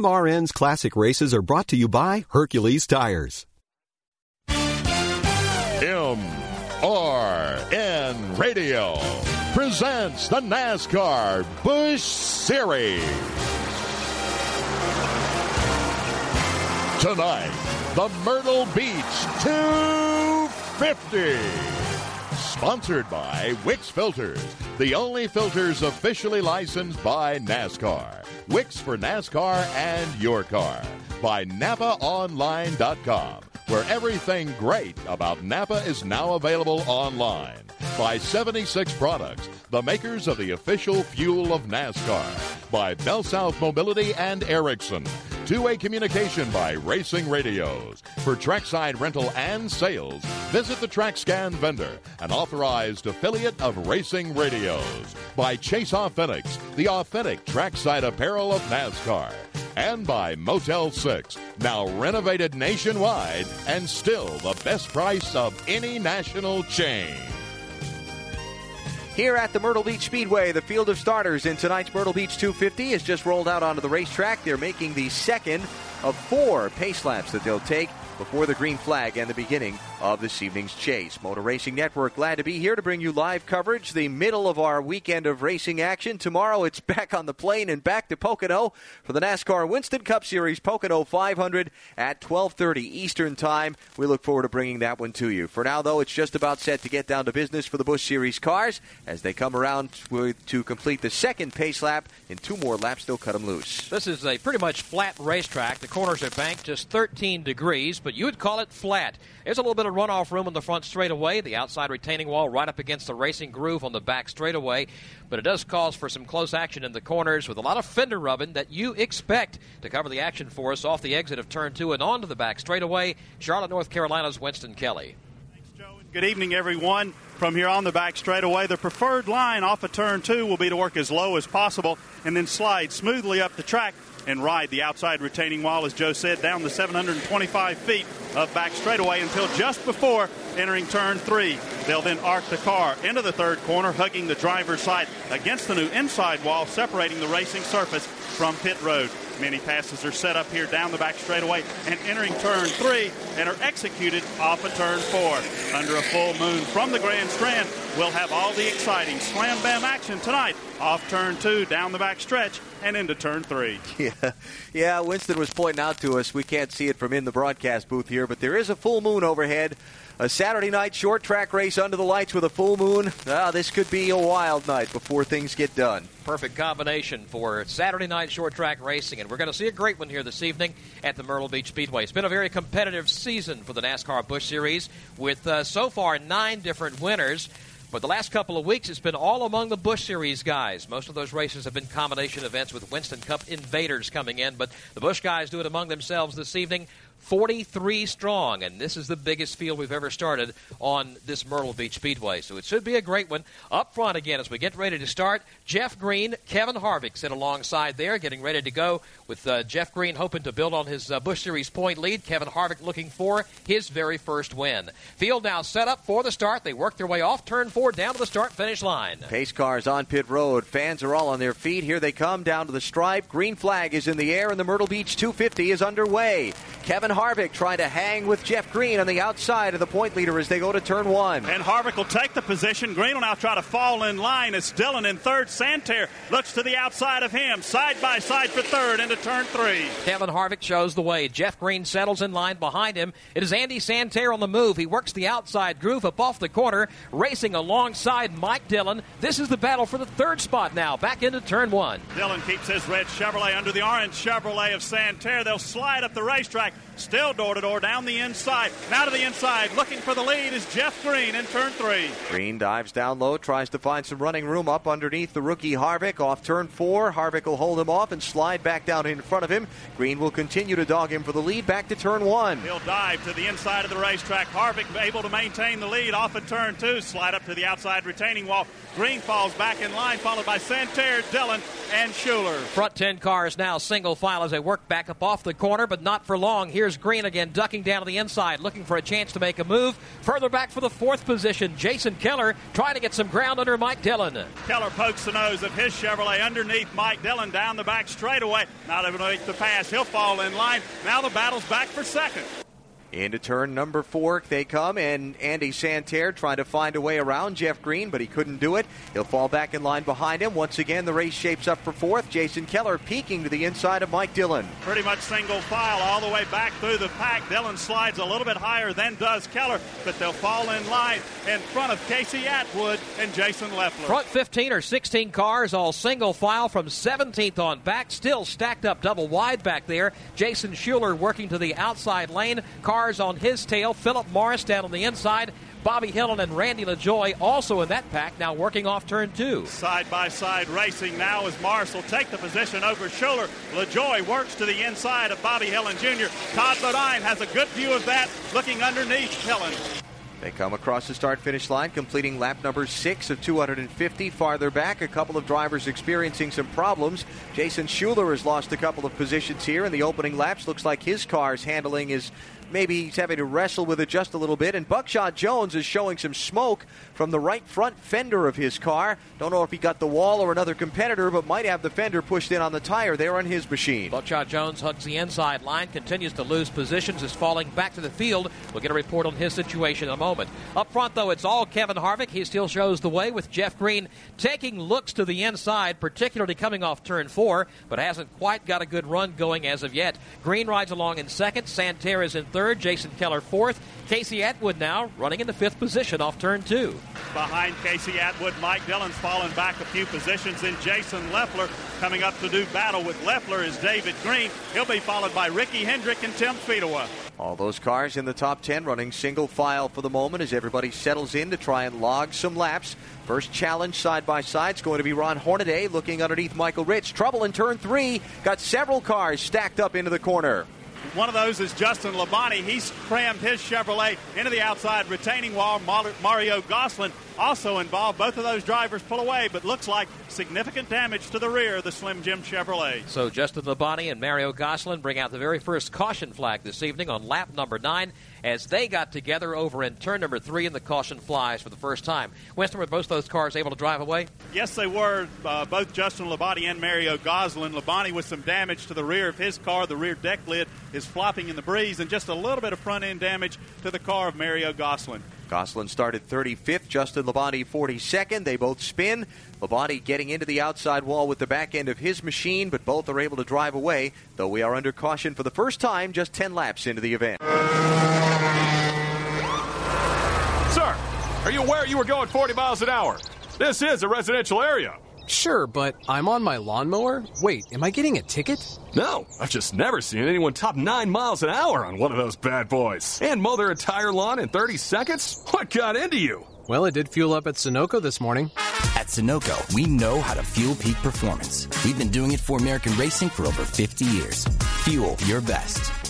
MRN's classic races are brought to you by Hercules Tires. MRN Radio presents the NASCAR Busch Series. Tonight, the Myrtle Beach 250. Sponsored by Wix Filters, the only filters officially licensed by NASCAR. Wix for NASCAR and your car. By NapaOnline.com, where everything great about Napa is now available online. By 76 Products, the makers of the official fuel of NASCAR. By Bell South Mobility and Ericsson. Two-way communication by Racing Radios. For trackside rental and sales, visit the TrackScan vendor, an authorized affiliate of Racing Radios. By Chase Authentics, the authentic trackside apparel of NASCAR. And by Motel 6, now renovated nationwide and still the best price of any national chain. Here at the Myrtle Beach Speedway, the field of starters in tonight's Myrtle Beach 250 has just rolled out onto the racetrack. They're making the second of four pace laps that they'll take before the green flag and the beginning of this evening's chase. Motor Racing Network glad to be here to bring you live coverage, the middle of our weekend of racing action. Tomorrow it's back on the plane and back to Pocono for the NASCAR Winston Cup Series Pocono 500 at 12:30 Eastern Time. We look forward to bringing that one to you. For now though, it's just about set to get down to business for the Busch Series cars as they come around to complete the second pace lap. In two more laps, they'll cut them loose. This is a pretty much flat racetrack. The corners are banked just 13 degrees, but you would call it flat. There's a little bit of runoff room on the front straightaway, the outside retaining wall right up against the racing groove on the back straightaway, but it does cause for some close action in the corners with a lot of fender rubbing that you expect to cover the action for us off the exit of turn two and onto the back straightaway. Charlotte, North Carolina's Winston Kelley. Thanks, Joe. Good evening, everyone. From here on the back straightaway, the preferred line off of turn two will be to work as low as possible and then slide smoothly up the track and ride the outside retaining wall, as Joe said, down the 725 feet of back straightaway until just before entering turn three. They'll then arc the car into the third corner, hugging the driver's side against the new inside wall, separating the racing surface from pit road. Many passes are set up here down the back straightaway and entering turn three and are executed off of turn four. Under a full moon from the Grand Strand, we'll have all the exciting slam bam action tonight off turn two, down the back stretch, and into turn three. Yeah, yeah. Winston was pointing out to us. We can't see it from in the broadcast booth here, but there is a full moon overhead. A Saturday night short track race under the lights with a full moon. Ah, this could be a wild night before things get done. Perfect combination for Saturday night short track racing, and we're going to see a great one here this evening at the Myrtle Beach Speedway. It's been a very competitive season for the NASCAR Busch Series, with uh, so far nine different winners. But the last couple of weeks, it's been all among the Busch Series guys. Most of those races have been combination events with Winston Cup invaders coming in, but the Busch guys do it among themselves this evening. 43 strong, and this is the biggest field we've ever started on this Myrtle Beach Speedway. So it should be a great one. Up front again as we get ready to start, Jeff Green, Kevin Harvick sit alongside there, getting ready to go with uh, Jeff Green hoping to build on his uh, Busch Series point lead. Kevin Harvick looking for his very first win. Field now set up for the start. They work their way off turn four down to the start finish line. Pace cars on pit road. Fans are all on their feet. Here they come down to the stripe. Green flag is in the air, and the Myrtle Beach 250 is underway. Kevin Harvick trying to hang with Jeff Green on the outside of the point leader as they go to turn one. And Harvick will take the position. Green will now try to fall in line as Dillon in third. Santerre looks to the outside of him, side by side for third into turn three. Kevin Harvick shows the way. Jeff Green settles in line behind him. It is Andy Santerre on the move. He works the outside groove up off the corner, racing alongside Mike Dillon. This is the battle for the third spot now. Back into turn one. Dillon keeps his red Chevrolet under the orange Chevrolet of Santerre. They'll slide up the racetrack. Still door to door down the inside. Now to the inside. Looking for the lead is Jeff Green in turn three. Green dives down low, tries to find some running room up underneath the rookie Harvick. Off turn four. Harvick will hold him off and slide back down in front of him. Green will continue to dog him for the lead back to turn one. He'll dive to the inside of the racetrack. Harvick able to maintain the lead off of turn two. Slide up to the outside retaining wall. Green falls back in line, followed by Santerre, Dillon, and Schuler. Front 10 cars now single file as they work back up off the corner, but not for long. Here's Here's Green again, ducking down to the inside, looking for a chance to make a move. Further back for the fourth position, Jason Keller trying to get some ground under Mike Dillon. Keller pokes the nose of his Chevrolet underneath Mike Dillon down the back straightaway. Not able to make the pass. He'll fall in line. Now the battle's back for second. Into turn number four, they come, and Andy Santerre trying to find a way around Jeff Green, but he couldn't do it. He'll fall back in line behind him. Once again, the race shapes up for fourth. Jason Keller peeking to the inside of Mike Dillon. Pretty much single file all the way back through the pack. Dillon slides a little bit higher than does Keller, but they'll fall in line in front of Casey Atwood and Jason Leffler. Front 15 or 16 cars, all single file from 17th on back, still stacked up double wide back there. Jason Schuler working to the outside lane. Car cars on his tail. Philip Morris down on the inside. Bobby Hillin and Randy LaJoie also in that pack, now working off turn two. Side by side racing now as Morris will take the position over Schuler. LaJoie works to the inside of Bobby Hillin Jr. Todd Bodine has a good view of that, looking underneath Hillin. They come across the start finish line, completing lap number six of 250. Farther back, a couple of drivers experiencing some problems. Jason Schuler has lost a couple of positions here in the opening laps. Looks like his car's handling is maybe he's having to wrestle with it just a little bit. And Buckshot Jones is showing some smoke from the right front fender of his car. Don't know if he got the wall or another competitor, but might have the fender pushed in on the tire there on his machine. Buckshot Jones hugs the inside line, continues to lose positions, is falling back to the field. We'll get a report on his situation in a moment. Up front, though, it's all Kevin Harvick. He still shows the way with Jeff Green taking looks to the inside, particularly coming off turn four, but hasn't quite got a good run going as of yet. Green rides along in second. Santerre is in third third, Jason Keller fourth. Casey Atwood now running in the fifth position off turn two. Behind Casey Atwood, Mike Dillon's fallen back a few positions. Then Jason Leffler coming up to do battle with Leffler is David Green. He'll be followed by Ricky Hendrick and Tim Fedewa. All those cars in the top 10 running single file for the moment as everybody settles in to try and log some laps. First challenge side by side is going to be Ron Hornaday looking underneath Michael Rich. Trouble in turn three. Got several cars stacked up into the corner. One of those is Justin Labonte. He's crammed his Chevrolet into the outside retaining wall. Mario Gosselin also involved. Both of those drivers pull away, but looks like significant damage to the rear of the Slim Jim Chevrolet. So Justin Labonte and Mario Gosselin bring out the very first caution flag this evening on lap number nine as they got together over in turn number three and the caution flies for the first time. Winston, were both those cars able to drive away? Yes, they were. Uh, both Justin Labonte and Mario Gosselin. Labonte with some damage to the rear of his car. The rear deck lid is flopping in the breeze, and just a little bit of front end damage to the car of Mario Gosselin. Gosselin started 35th, Justin Labonte 42nd. They both spin. Labonte getting into the outside wall with the back end of his machine, but both are able to drive away, though we are under caution for the first time just 10 laps into the event. Sir, are you aware you were going 40 miles an hour? This is a residential area. Sure, but I'm on my lawnmower? Wait, am I getting a ticket? No, I've just never seen anyone top 9 miles an hour on one of those bad boys. And mow their entire lawn in 30 seconds? What got into you? Well, it did fuel up at Sunoco this morning. At Sunoco, we know how to fuel peak performance. We've been doing it for American racing for over 50 years. Fuel your best.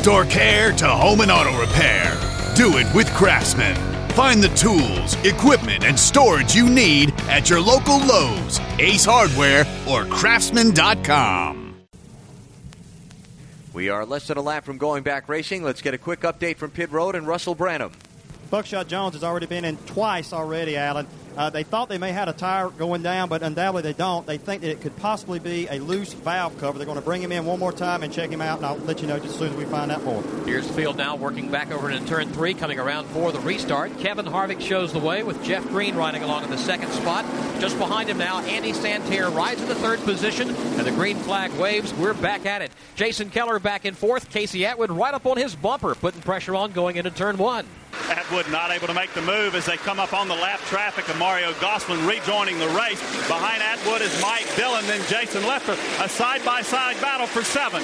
Outdoor care to home and auto repair, do it with Craftsman. Find the tools, equipment, and storage you need at your local Lowe's, Ace Hardware, or Craftsman.com. We are less than a lap from going back racing. Let's get a quick update from Pit Road and Russell Branham. Buckshot Jones has already been in twice already, Alan. Uh, they thought they may have a tire going down, but undoubtedly they don't. They think that it could possibly be a loose valve cover. They're going to bring him in one more time and check him out, and I'll let you know just as soon as we find out more. Here's the field now working back over into turn three, coming around for the restart. Kevin Harvick shows the way with Jeff Green riding along in the second spot. Just behind him now, Andy Santerre rides in the third position, and the green flag waves. We're back at it. Jason Keller back in fourth. Casey Atwood right up on his bumper, putting pressure on going into turn one. Atwood not able to make the move as they come up on the lap traffic of Mario Gosselin rejoining the race. Behind Atwood is Mike Dillon, then Jason Leffler. A side-by-side battle for seven.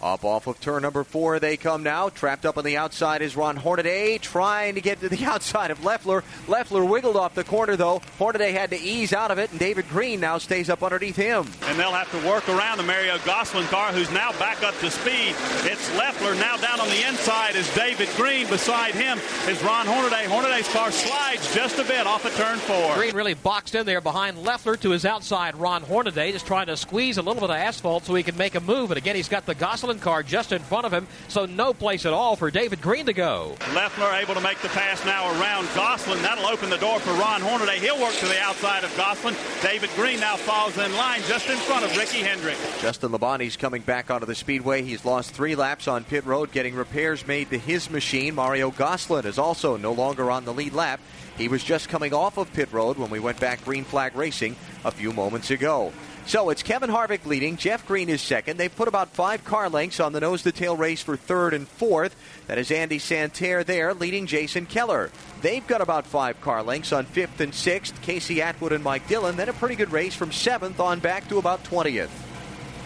Up off of turn number four, they come now. Trapped up on the outside is Ron Hornaday, trying to get to the outside of Leffler. Leffler wiggled off the corner, though. Hornaday had to ease out of it, and David Green now stays up underneath him. And they'll have to work around the Mario Gosselin car, who's now back up to speed. It's Leffler now down on the inside is David Green. Beside him is Ron Hornaday. Hornaday's car slides just a bit off of turn four. Green really boxed in there behind Leffler to his outside. Ron Hornaday just trying to squeeze a little bit of asphalt so he can make a move. And again, he's got the Gosselin car just in front of him, so no place at all for David Green to go. Leffler able to make the pass now around Gosselin. That'll open the door for Ron Hornaday. He'll work to the outside of Gosselin. David Green now falls in line just in front of Ricky Hendrick. Justin Labonte's coming back onto the speedway. He's lost three laps on pit road, getting repairs made to his machine. Mario Gosselin is also no longer on the lead lap. He was just coming off of pit road when we went back green flag racing a few moments ago. So it's Kevin Harvick leading. Jeff Green is second. They've put about five car lengths on the nose to tail race for third and fourth. That is Andy Santerre there leading Jason Keller. They've got about five car lengths on fifth and sixth. Casey Atwood and Mike Dillon. Then a pretty good race from seventh on back to about 20th.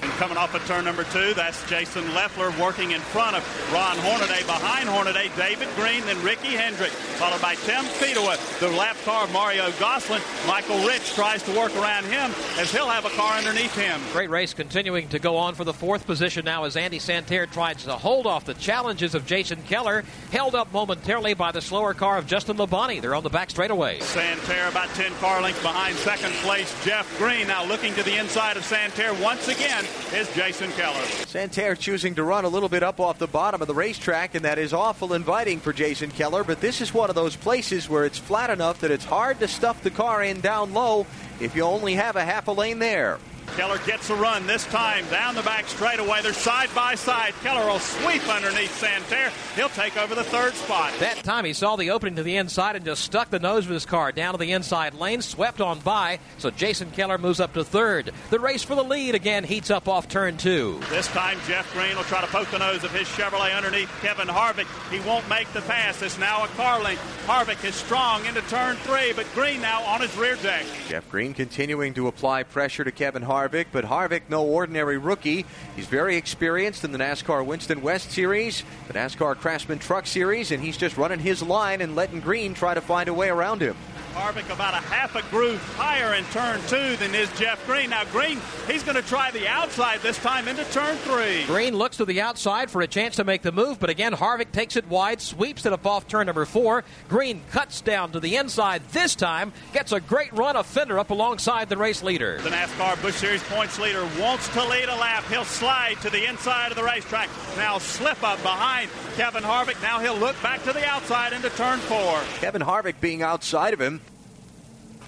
And coming off of turn number two, that's Jason Leffler working in front of Ron Hornaday. Behind Hornaday, David Green, then Ricky Hendrick, followed by Tim Fedewa, the lap car of Mario Gosselin. Michael Rich tries to work around him as he'll have a car underneath him. Great race continuing to go on for the fourth position now as Andy Santerre tries to hold off the challenges of Jason Keller, held up momentarily by the slower car of Justin Labonte. They're on the back straightaway. Santerre about 10 car lengths behind second place Jeff Green. Now looking to the inside of Santerre once again is Jason Keller. Santerre choosing to run a little bit up off the bottom of the racetrack, and that is awful inviting for Jason Keller. But this is one of those places where it's flat enough that it's hard to stuff the car in down low if you only have a half a lane there. Keller gets a run this time down the back straightaway. They're side by side. Keller will sweep underneath Santerre. He'll take over the third spot. That time he saw the opening to the inside and just stuck the nose of his car down to the inside lane, swept on by. So Jason Keller moves up to third. The race for the lead again heats up off turn two. This time Jeff Green will try to poke the nose of his Chevrolet underneath Kevin Harvick. He won't make the pass. It's now a car length. Harvick is strong into turn three, but Green now on his rear deck. Jeff Green continuing to apply pressure to Kevin Harvick. Harvick, but Harvick, no ordinary rookie. He's very experienced in the NASCAR Winston West Series, the NASCAR Craftsman Truck Series, and he's just running his line and letting Green try to find a way around him. Harvick about a half a groove higher in turn two than is Jeff Green. Now Green, he's going to try the outside this time into turn three. Green looks to the outside for a chance to make the move, but again Harvick takes it wide, sweeps it up off turn number four. Green cuts down to the inside this time, gets a great run of Fender up alongside the race leader. The NASCAR Busch Series points leader wants to lead a lap. He'll slide to the inside of the racetrack. Now slip up behind Kevin Harvick. Now he'll look back to the outside into turn four. Kevin Harvick being outside of him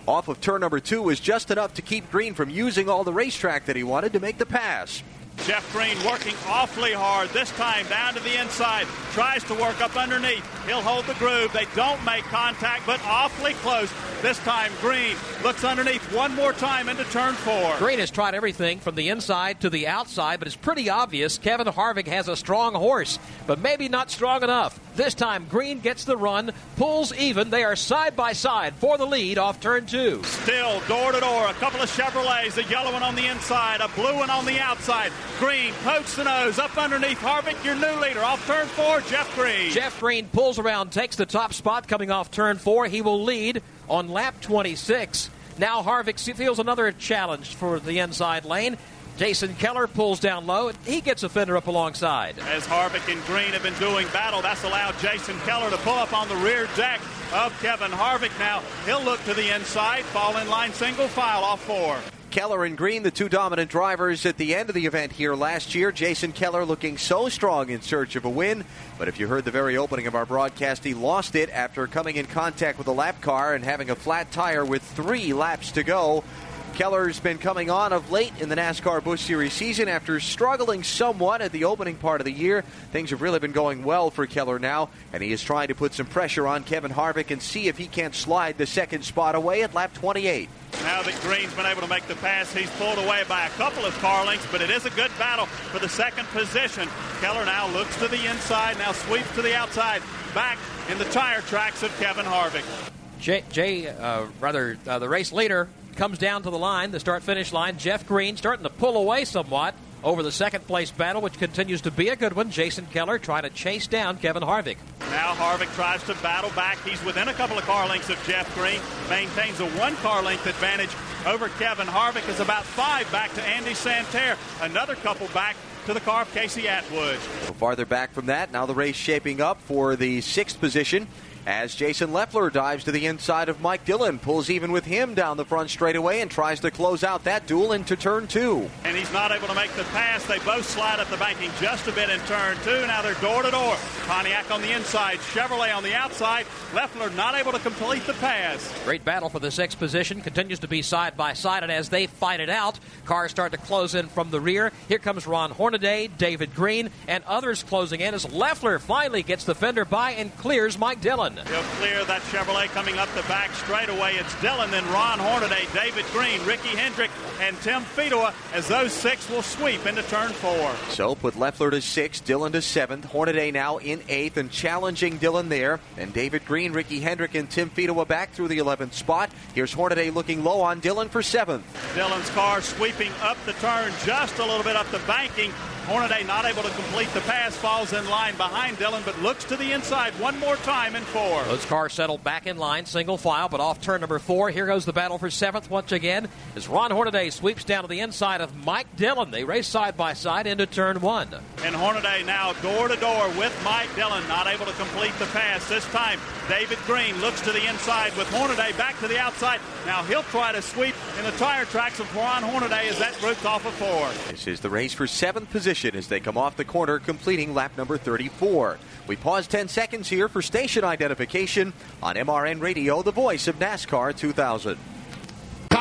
off of turn number two was just enough to keep Green from using all the racetrack that he wanted to make the pass. Jeff Green working awfully hard this time down to the inside. Tries to work up underneath. He'll hold the groove. They don't make contact, but awfully close. This time Green looks underneath one more time into turn four. Green has tried everything from the inside to the outside, but it's pretty obvious Kevin Harvick has a strong horse, but maybe not strong enough. This time Green gets the run, pulls even. They are side by side for the lead off turn two. Still door to door. A couple of Chevrolets, a yellow one on the inside, a blue one on the outside. Green pokes the nose up underneath Harvick, your new leader. Off turn four, Jeff Green. Jeff Green pulls around, takes the top spot coming off turn four. He will lead on lap 26. Now Harvick feels another challenge for the inside lane. Jason Keller pulls down low. And he gets a fender up alongside. As Harvick and Green have been doing battle, that's allowed Jason Keller to pull up on the rear deck of Kevin Harvick. Now he'll look to the inside, fall in line single file off four. Keller and Green, the two dominant drivers at the end of the event here last year. Jason Keller looking so strong in search of a win, but if you heard the very opening of our broadcast, he lost it after coming in contact with a lap car and having a flat tire with three laps to go. Keller's been coming on of late in the NASCAR Busch Series season after struggling somewhat at the opening part of the year. Things have really been going well for Keller now, and he is trying to put some pressure on Kevin Harvick and see if he can't slide the second spot away at lap 28. Now that Green's been able to make the pass, he's pulled away by a couple of car lengths, but it is a good battle for the second position. Keller now looks to the inside, now sweeps to the outside, back in the tire tracks of Kevin Harvick. Jay, Jay uh, rather, uh, the race leader comes down to the line, the start finish line. Jeff Green starting to pull away somewhat over the second place battle, which continues to be a good one. Jason Keller trying to chase down Kevin Harvick. Now Harvick tries to battle back. He's within a couple of car lengths of Jeff Green, maintains a one car length advantage over Kevin Harvick, is about five back to Andy Santerre, another couple back to the car of Casey Atwood. farther back from that, now the race shaping up for the sixth position as Jason Leffler dives to the inside of Mike Dillon, pulls even with him down the front straightaway and tries to close out that duel into turn two. And he's not able to make the pass. They both slide up the banking just a bit in turn two. Now they're door to door. Pontiac on the inside, Chevrolet on the outside. Leffler not able to complete the pass. Great battle for the sixth position. Continues to be side by side, and as they fight it out, cars start to close in from the rear. Here comes Ron Hornaday, David Green, and others closing in as Leffler finally gets the fender by and clears Mike Dillon. He'll clear that Chevrolet coming up the back straightaway. It's Dillon, then Ron Hornaday, David Green, Ricky Hendrick, and Tim Fedewa as those six will sweep into turn four. So put Leffler to sixth, Dillon to seventh, Hornaday now in eighth and challenging Dillon there. And David Green, Ricky Hendrick, and Tim Fedewa back through the 11th spot. Here's Hornaday looking low on Dillon for seventh. Dillon's car sweeping up the turn just a little bit up the banking. Hornaday not able to complete the pass, falls in line behind Dillon, but looks to the inside one more time in four. Those cars settle back in line, single file, but off turn number four. Here goes the battle for seventh once again as Ron Hornaday sweeps down to the inside of Mike Dillon. They race side by side into turn one. And Hornaday now door to door with Mike Dillon, not able to complete the pass. This time, David Green looks to the inside with Hornaday back to the outside. Now he'll try to sweep in the tire tracks of Ron Hornaday as that group's off of four. This is the race for seventh position as they come off the corner, completing lap number 34. We pause 10 seconds here for station identification on MRN Radio, the voice of NASCAR 2000.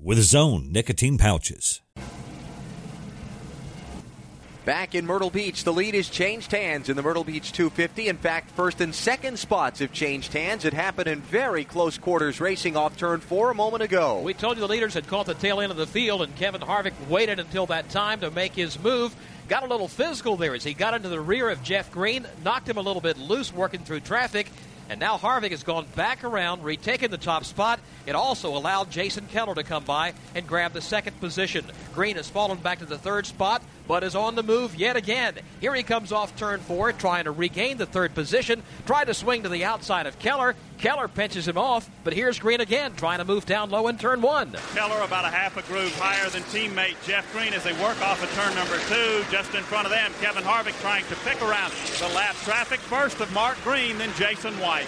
with Zone nicotine pouches. Back in Myrtle Beach, the lead has changed hands in the Myrtle Beach 250. In fact, first and second spots have changed hands. It happened in very close quarters racing off turn four a moment ago. We told you the leaders had caught the tail end of the field, and Kevin Harvick waited until that time to make his move. Got a little physical there as he got into the rear of Jeff Green, knocked him a little bit loose working through traffic. And now Harvick has gone back around, retaken the top spot. It also allowed Jason Keller to come by and grab the second position. Green has fallen back to the third spot, but is on the move yet again. Here he comes off turn four, trying to regain the third position. Tried to swing to the outside of Keller. Keller pinches him off, but here's Green again, trying to move down low in turn one. Keller about a half a groove higher than teammate Jeff Green as they work off of turn number two. Just in front of them, Kevin Harvick trying to pick around the lap traffic. First of Mark Green, then Jason White.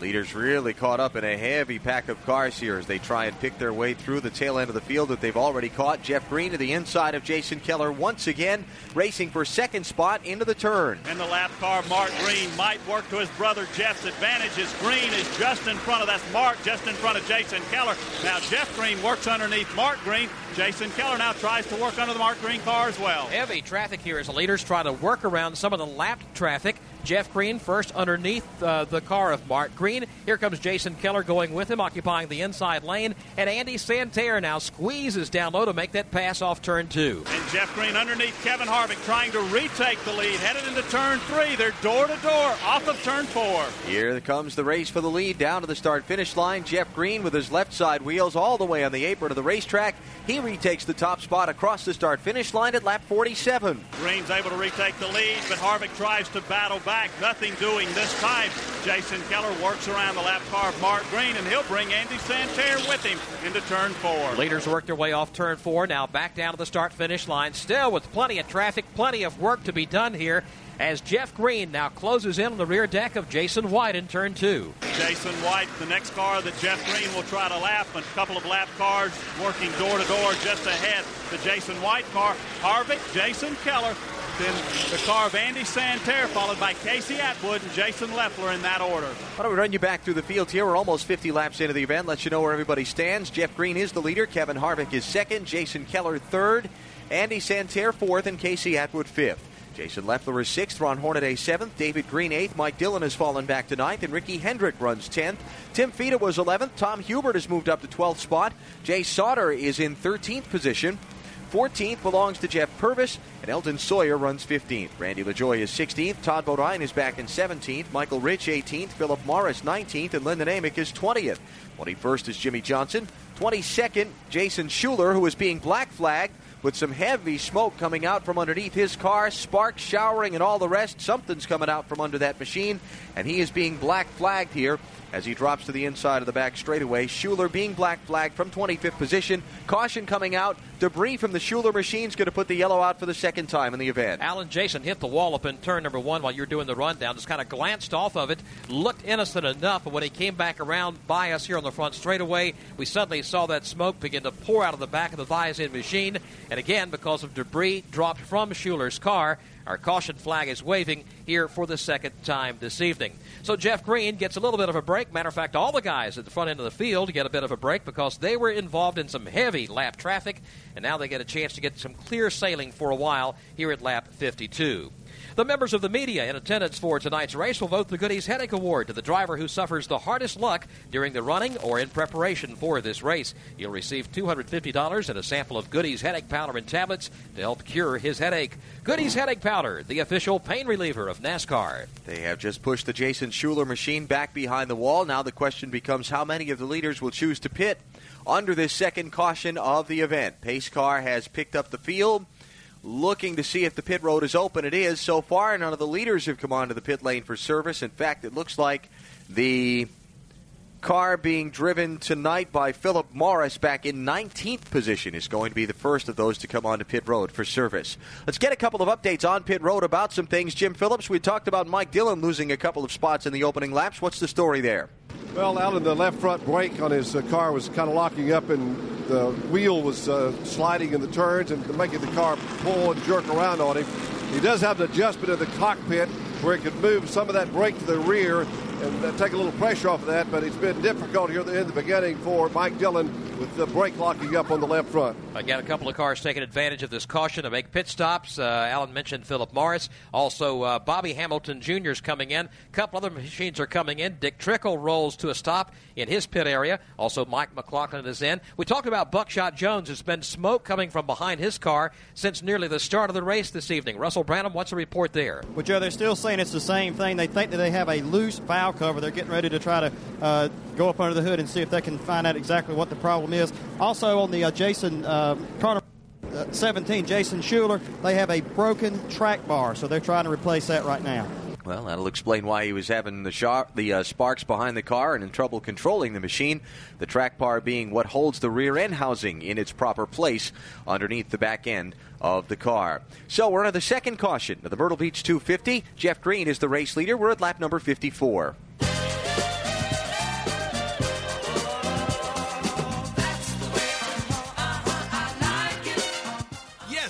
Leaders really caught up in a heavy pack of cars here as they try and pick their way through the tail end of the field that they've already caught. Jeff Green to the inside of Jason Keller once again, racing for second spot into the turn. And the lap car, Mark Green, might work to his brother Jeff's advantage as Green is just in front of that's Mark, just in front of Jason Keller. Now Jeff Green works underneath Mark Green. Jason Keller now tries to work under the Mark Green car as well. Heavy traffic here as the leaders try to work around some of the lap traffic. Jeff Green first underneath uh, the car of Mark Green. Here comes Jason Keller going with him, occupying the inside lane. And Andy Santerre now squeezes down low to make that pass off turn two. And Jeff Green underneath Kevin Harvick trying to retake the lead. Headed into turn three. They're door to door off of turn four. Here comes the race for the lead down to the start finish line. Jeff Green with his left side wheels all the way on the apron of the racetrack. He retakes the top spot across the start finish line at lap 47. Green's able to retake the lead, but Harvick tries to battle back. Nothing doing this time. Jason Keller works around the lap car of Mark Green, and he'll bring Andy Santerre with him into turn four. Leaders work their way off turn four, now back down to the start finish line, still with plenty of traffic, plenty of work to be done here as Jeff Green now closes in on the rear deck of Jason White in turn two. Jason White, the next car that Jeff Green will try to lap, a couple of lap cars working door to door just ahead. The Jason White car, Harvick, Jason Keller, then the car of Andy Santerre, followed by Casey Atwood and Jason Leffler in that order. Why don't we run you back through the field here? We're almost 50 laps into the event. Let you know where everybody stands. Jeff Green is the leader. Kevin Harvick is second. Jason Keller third. Andy Santerre fourth. And Casey Atwood fifth. Jason Leffler is sixth, Ron Hornaday seventh, David Green eighth, Mike Dillon has fallen back to ninth, and Ricky Hendrick runs tenth. Tim Fedewa 11th, Tom Hubert has moved up to 12th spot, Jay Sauter is in 13th position. 14th belongs to Jeff Purvis, and Elton Sawyer runs 15th. Randy LaJoie is 16th. Todd Bodine is back in 17th. Michael Rich 18th. Philip Morris 19th, and Lyndon Amick is 20th. 21st is Jimmie Johnson. 22nd, Jason Schuler, who is being black flagged with some heavy smoke coming out from underneath his car, sparks showering, and all the rest. Something's coming out from under that machine, and he is being black flagged here as he drops to the inside of the back straightaway. Schuler being black flagged from 25th position. Caution coming out. Debris from the Schuler machine is going to put the yellow out for the second time in the event. Alan Jason hit the wall up in turn number one while you're doing the rundown. Just kind of glanced off of it, looked innocent enough, but when he came back around by us here on the front straightaway, we suddenly saw that smoke begin to pour out of the back of the Visine machine. And again, because of debris dropped from Schuler's car, our caution flag is waving here for the second time this evening. So Jeff Green gets a little bit of a break. Matter of fact, all the guys at the front end of the field get a bit of a break because they were involved in some heavy lap traffic, and now they get a chance to get some clear sailing for a while here at lap 52. The members of the media in attendance for tonight's race will vote the Goodies Headache Award to the driver who suffers the hardest luck during the running or in preparation for this race. He'll receive $250 and a sample of Goodies Headache Powder and tablets to help cure his headache. Goodies Headache Powder, the official pain reliever of NASCAR. They have just pushed the Jason Schuler machine back behind the wall. Now the question becomes how many of the leaders will choose to pit under this second caution of the event. Pace car has picked up the field looking to see if the pit road is open. It is. So far, none of the leaders have come onto the pit lane for service. In fact, it looks like the car being driven tonight by Philip Morris back in 19th position is going to be the first of those to come onto pit road for service. Let's get a couple of updates on pit road about some things. Jim Phillips, we talked about Mike Dillon losing a couple of spots in the opening laps. What's the story there? Well, Alan, the left front brake on his uh, car was kind of locking up, and the wheel was uh, sliding in the turns and making the car pull and jerk around on him. He does have an adjustment in the cockpit where he could move some of that brake to the rear and uh, take a little pressure off of that, but it's been difficult here in the beginning for Mike Dillon with the brake locking up on the left front. Again, a couple of cars taking advantage of this caution to make pit stops. Uh, Alan mentioned Philip Morris. Also, uh, Bobby Hamilton Jr. is coming in. A couple other machines are coming in. Dick Trickle rolls to a stop in his pit area. Also, Mike McLaughlin is in. We talked about Buckshot Jones. There's been smoke coming from behind his car since nearly the start of the race this evening. Russell Branham, what's the report there? Well, Joe, they're still saying it's the same thing. They think that they have a loose valve cover. They're getting ready to try to uh, go up under the hood and see if they can find out exactly what the problem is. Also, on the uh, Jason uh, Carter. Uh, 17, Jason Schuler, they have a broken track bar, so they're trying to replace that right now. Well, that'll explain why he was having the, the uh, sparks behind the car and in trouble controlling the machine. The track bar being what holds the rear end housing in its proper place underneath the back end of the car. So we're on the second caution of the Myrtle Beach 250. Jeff Green is the race leader. We're at lap number 54.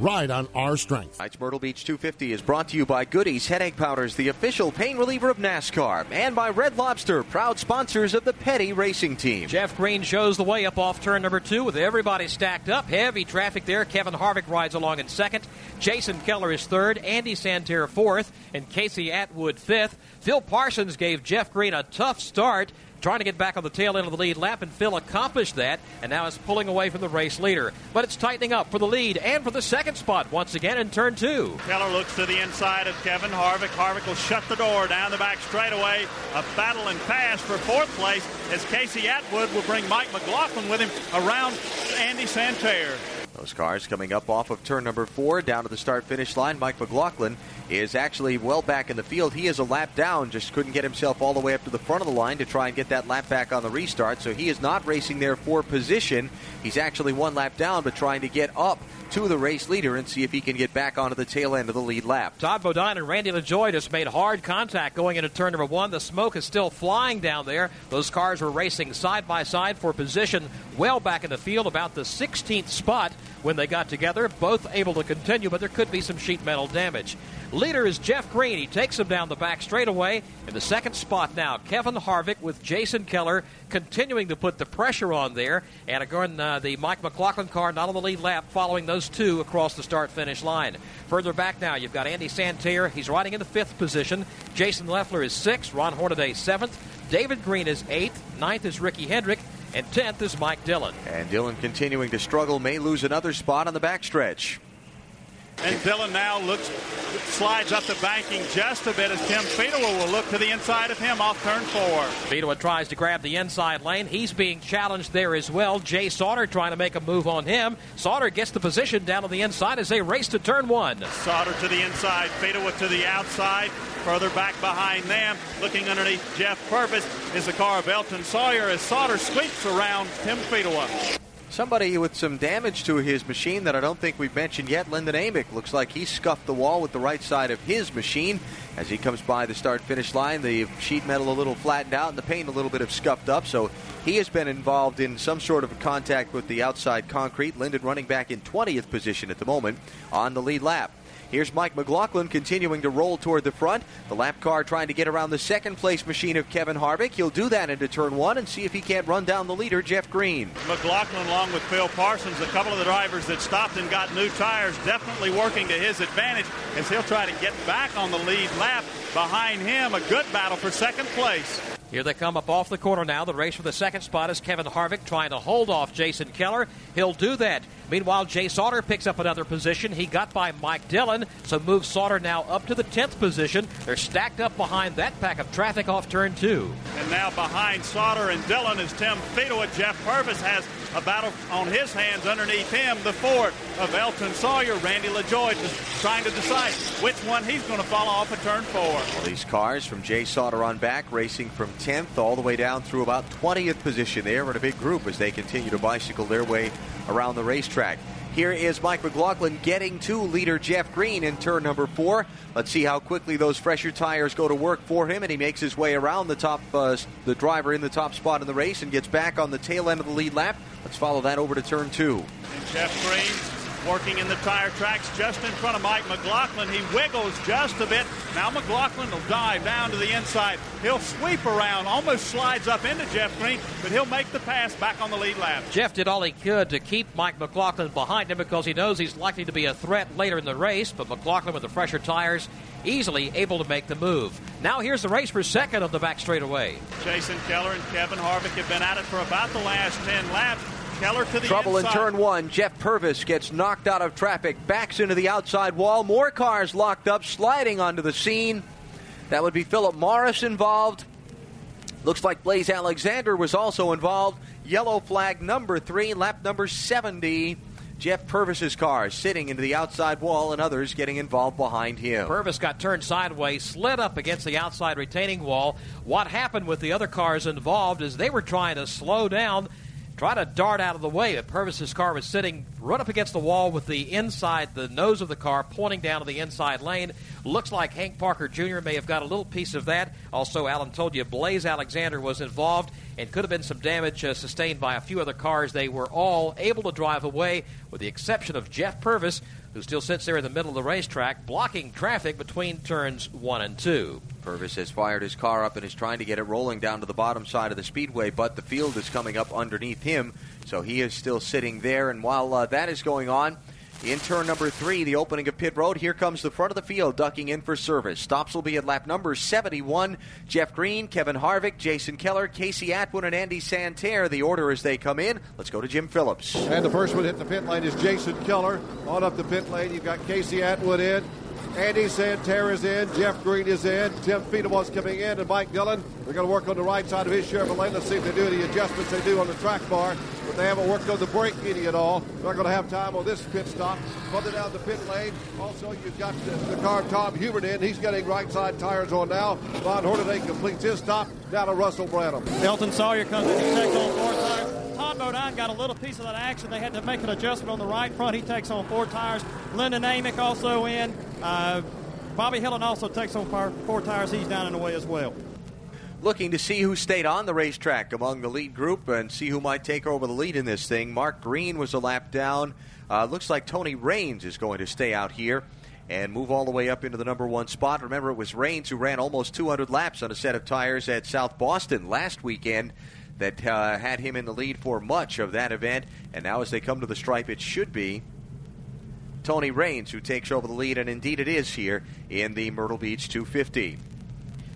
ride on our strength. Tonight's Myrtle Beach 250 is brought to you by Goody's Headache Powders, the official pain reliever of NASCAR, and by Red Lobster, proud sponsors of the Petty Racing Team. Jeff Green shows the way up off turn number two with everybody stacked up. Heavy traffic there. Kevin Harvick rides along in second. Jason Keller is third. Andy Santerre fourth. And Casey Atwood fifth. Phil Parsons gave Jeff Green a tough start trying to get back on the tail end of the lead lap, and Phil accomplished that, and now is pulling away from the race leader. But it's tightening up for the lead and for the second spot once again in turn two. Keller looks to the inside of Kevin Harvick. Harvick will shut the door down the back straightaway. A battle and pass for fourth place as Casey Atwood will bring Mike McLaughlin with him around Andy Santerre. Those cars coming up off of turn number four down to the start finish line. Mike McLaughlin is actually well back in the field. He is a lap down, just couldn't get himself all the way up to the front of the line to try and get that lap back on the restart. So he is not racing there for position. He's actually one lap down, but trying to get up to the race leader and see if he can get back onto the tail end of the lead lap. Todd Bodine and Randy LaJoie just made hard contact going into turn number one. The smoke is still flying down there. Those cars were racing side by side for position well back in the field, about the 16th spot when they got together. Both able to continue, but there could be some sheet metal damage. Leader is Jeff Green. He takes him down the back straightaway. In the second spot now, Kevin Harvick with Jason Keller continuing to put the pressure on there. And again, uh, the Mike McLaughlin car not on the lead lap following those two across the start finish line. Further back now, you've got Andy Santerre. He's riding in the fifth position. Jason Leffler is sixth. Ron Hornaday seventh. David Green is eighth. Ninth is Ricky Hendrick. And 10th is Mike Dillon. And Dillon continuing to struggle, may lose another spot on the backstretch. And Dillon now looks, slides up the banking just a bit as Tim Fedewa will look to the inside of him off turn four. Fedewa tries to grab the inside lane. He's being challenged there as well. Jay Sauter trying to make a move on him. Sauter gets the position down on the inside as they race to turn one. Sauter to the inside, Fedewa to the outside. Further back behind them, looking underneath Jeff Purvis, is the car of Elton Sawyer as Sauter sweeps around Tim Fedewa. Somebody with some damage to his machine that I don't think we've mentioned yet, Lyndon Amick. Looks like he scuffed the wall with the right side of his machine as he comes by the start finish line. The sheet metal a little flattened out and the paint a little bit of scuffed up. So he has been involved in some sort of a contact with the outside concrete. Lyndon running back in 20th position at the moment on the lead lap. Here's Mike McLaughlin continuing to roll toward the front. The lap car trying to get around the second place machine of Kevin Harvick. He'll do that into turn one and see if he can't run down the leader, Jeff Green. McLaughlin, along with Phil Parsons, a couple of the drivers that stopped and got new tires, definitely working to his advantage as he'll try to get back on the lead lap. Behind him, a good battle for second place. Here they come up off the corner now. The race for the second spot is Kevin Harvick trying to hold off Jason Keller. He'll do that. Meanwhile, Jay Sauter picks up another position. He got by Mike Dillon, so moves Sauter now up to the 10th position. They're stacked up behind that pack of traffic off turn two. And now behind Sauter and Dillon is Tim Fedewa. Jeff Purvis has a battle on his hands underneath him. The Ford of Elton Sawyer, Randy LaJoie, just trying to decide which one he's going to follow off at turn four. Well, these cars from Jay Sauter on back, racing from 10th all the way down through about 20th position there in a big group as they continue to bicycle their way around the racetrack. Here is Mike McLaughlin getting to leader Jeff Green in turn number four. Let's see how quickly those fresher tires go to work for him, and he makes his way around the top, uh, the driver in the top spot in the race, and gets back on the tail end of the lead lap. Let's follow that over to turn two. And Jeff Green working in the tire tracks just in front of Mike McLaughlin. He wiggles just a bit. Now McLaughlin will dive down to the inside. He'll sweep around, almost slides up into Jeff Green, but he'll make the pass back on the lead lap. Jeff did all he could to keep Mike McLaughlin behind him because he knows he's likely to be a threat later in the race, but McLaughlin with the fresher tires easily able to make the move. Now here's the race for second on the back straightaway. Jason Keller and Kevin Harvick have been at it for about the last 10 laps. Keller to the Trouble inside. in turn one. Jeff Purvis gets knocked out of traffic, backs into the outside wall. More cars locked up, sliding onto the scene. That would be Philip Morris involved. Looks like Blaise Alexander was also involved. Yellow flag number three, lap number 70 Jeff Purvis's car sitting into the outside wall and others getting involved behind him. Purvis got turned sideways, slid up against the outside retaining wall. What happened with the other cars involved is they were trying to slow down try to dart out of the way. But Purvis's car was sitting right up against the wall with the inside, the nose of the car pointing down to the inside lane. Looks like Hank Parker Jr. may have got a little piece of that. Also, Alan told you Blaise Alexander was involved and could have been some damage uh, sustained by a few other cars. They were all able to drive away, with the exception of Jeff Purvis, who still sits there in the middle of the racetrack, blocking traffic between turns one and two. Purvis has fired his car up and is trying to get it rolling down to the bottom side of the speedway, but the field is coming up underneath him, so he is still sitting there. And while uh, that is going on, in turn number three, the opening of pit road, here comes the front of the field ducking in for service. Stops will be at lap number 71. Jeff Green, Kevin Harvick, Jason Keller, Casey Atwood, and Andy Santerre. The order as they come in. Let's go to Jim Phillips. And the first one hit the pit lane is Jason Keller. On up the pit lane, you've got Casey Atwood in. Andy Santerre is in. Jeff Green is in. Tim Fedewa's coming in. And Mike Dillon. They're going to work on the right side of his Chevrolet. Let's see if they do the adjustments they do on the track bar. But they haven't worked on the brake any at all. They're not going to have time on this pit stop. Further down the pit lane. Also, you've got the, the car Tom Hubert in. He's getting right side tires on now. Ron Hornaday completes his stop. Down to Russell Branham. Elton Sawyer comes in. Takes on four tires. Todd Bodine got a little piece of that action. They had to make an adjustment on the right front. He takes on four tires. Lyndon Amick also in. Uh, Bobby Hillin also takes on four, four tires. He's down in the way as well. Looking to see who stayed on the racetrack among the lead group and see who might take over the lead in this thing. Mark Green was a lap down. Uh, looks like Tony Raines is going to stay out here and move all the way up into the number one spot. Remember, it was Raines who ran almost 200 laps on a set of tires at South Boston last weekend that uh, had him in the lead for much of that event. And now, as they come to the stripe, it should be Tony Raines who takes over the lead, and indeed it is here in the Myrtle Beach 250.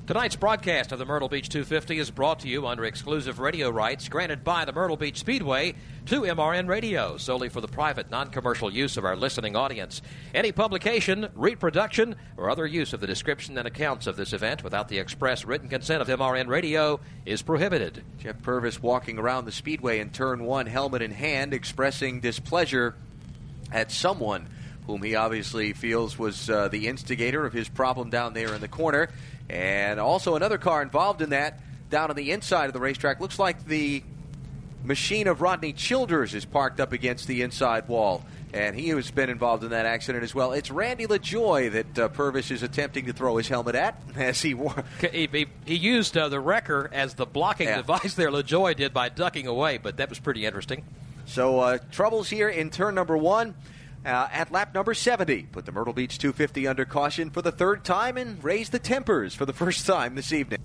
Tonight's broadcast of the Myrtle Beach 250 is brought to you under exclusive radio rights granted by the Myrtle Beach Speedway to MRN Radio, solely for the private, non commercial use of our listening audience. Any publication, reproduction, or other use of the description and accounts of this event without the express written consent of MRN Radio is prohibited. Jeff Purvis walking around the speedway in turn one, helmet in hand, expressing displeasure at someone whom he obviously feels was uh, the instigator of his problem down there in the corner. And also another car involved in that down on the inside of the racetrack. Looks like the machine of Rodney Childers is parked up against the inside wall. And he has been involved in that accident as well. It's Randy LaJoie that uh, Purvis is attempting to throw his helmet at as he wore. He, he, he used uh, the wrecker as the blocking Yeah. device there, LaJoie did by ducking away, but that was pretty interesting. So uh, troubles here in turn number one. Uh, at lap number 70, put the Myrtle Beach 250 under caution for the third time and raise the tempers for the first time this evening.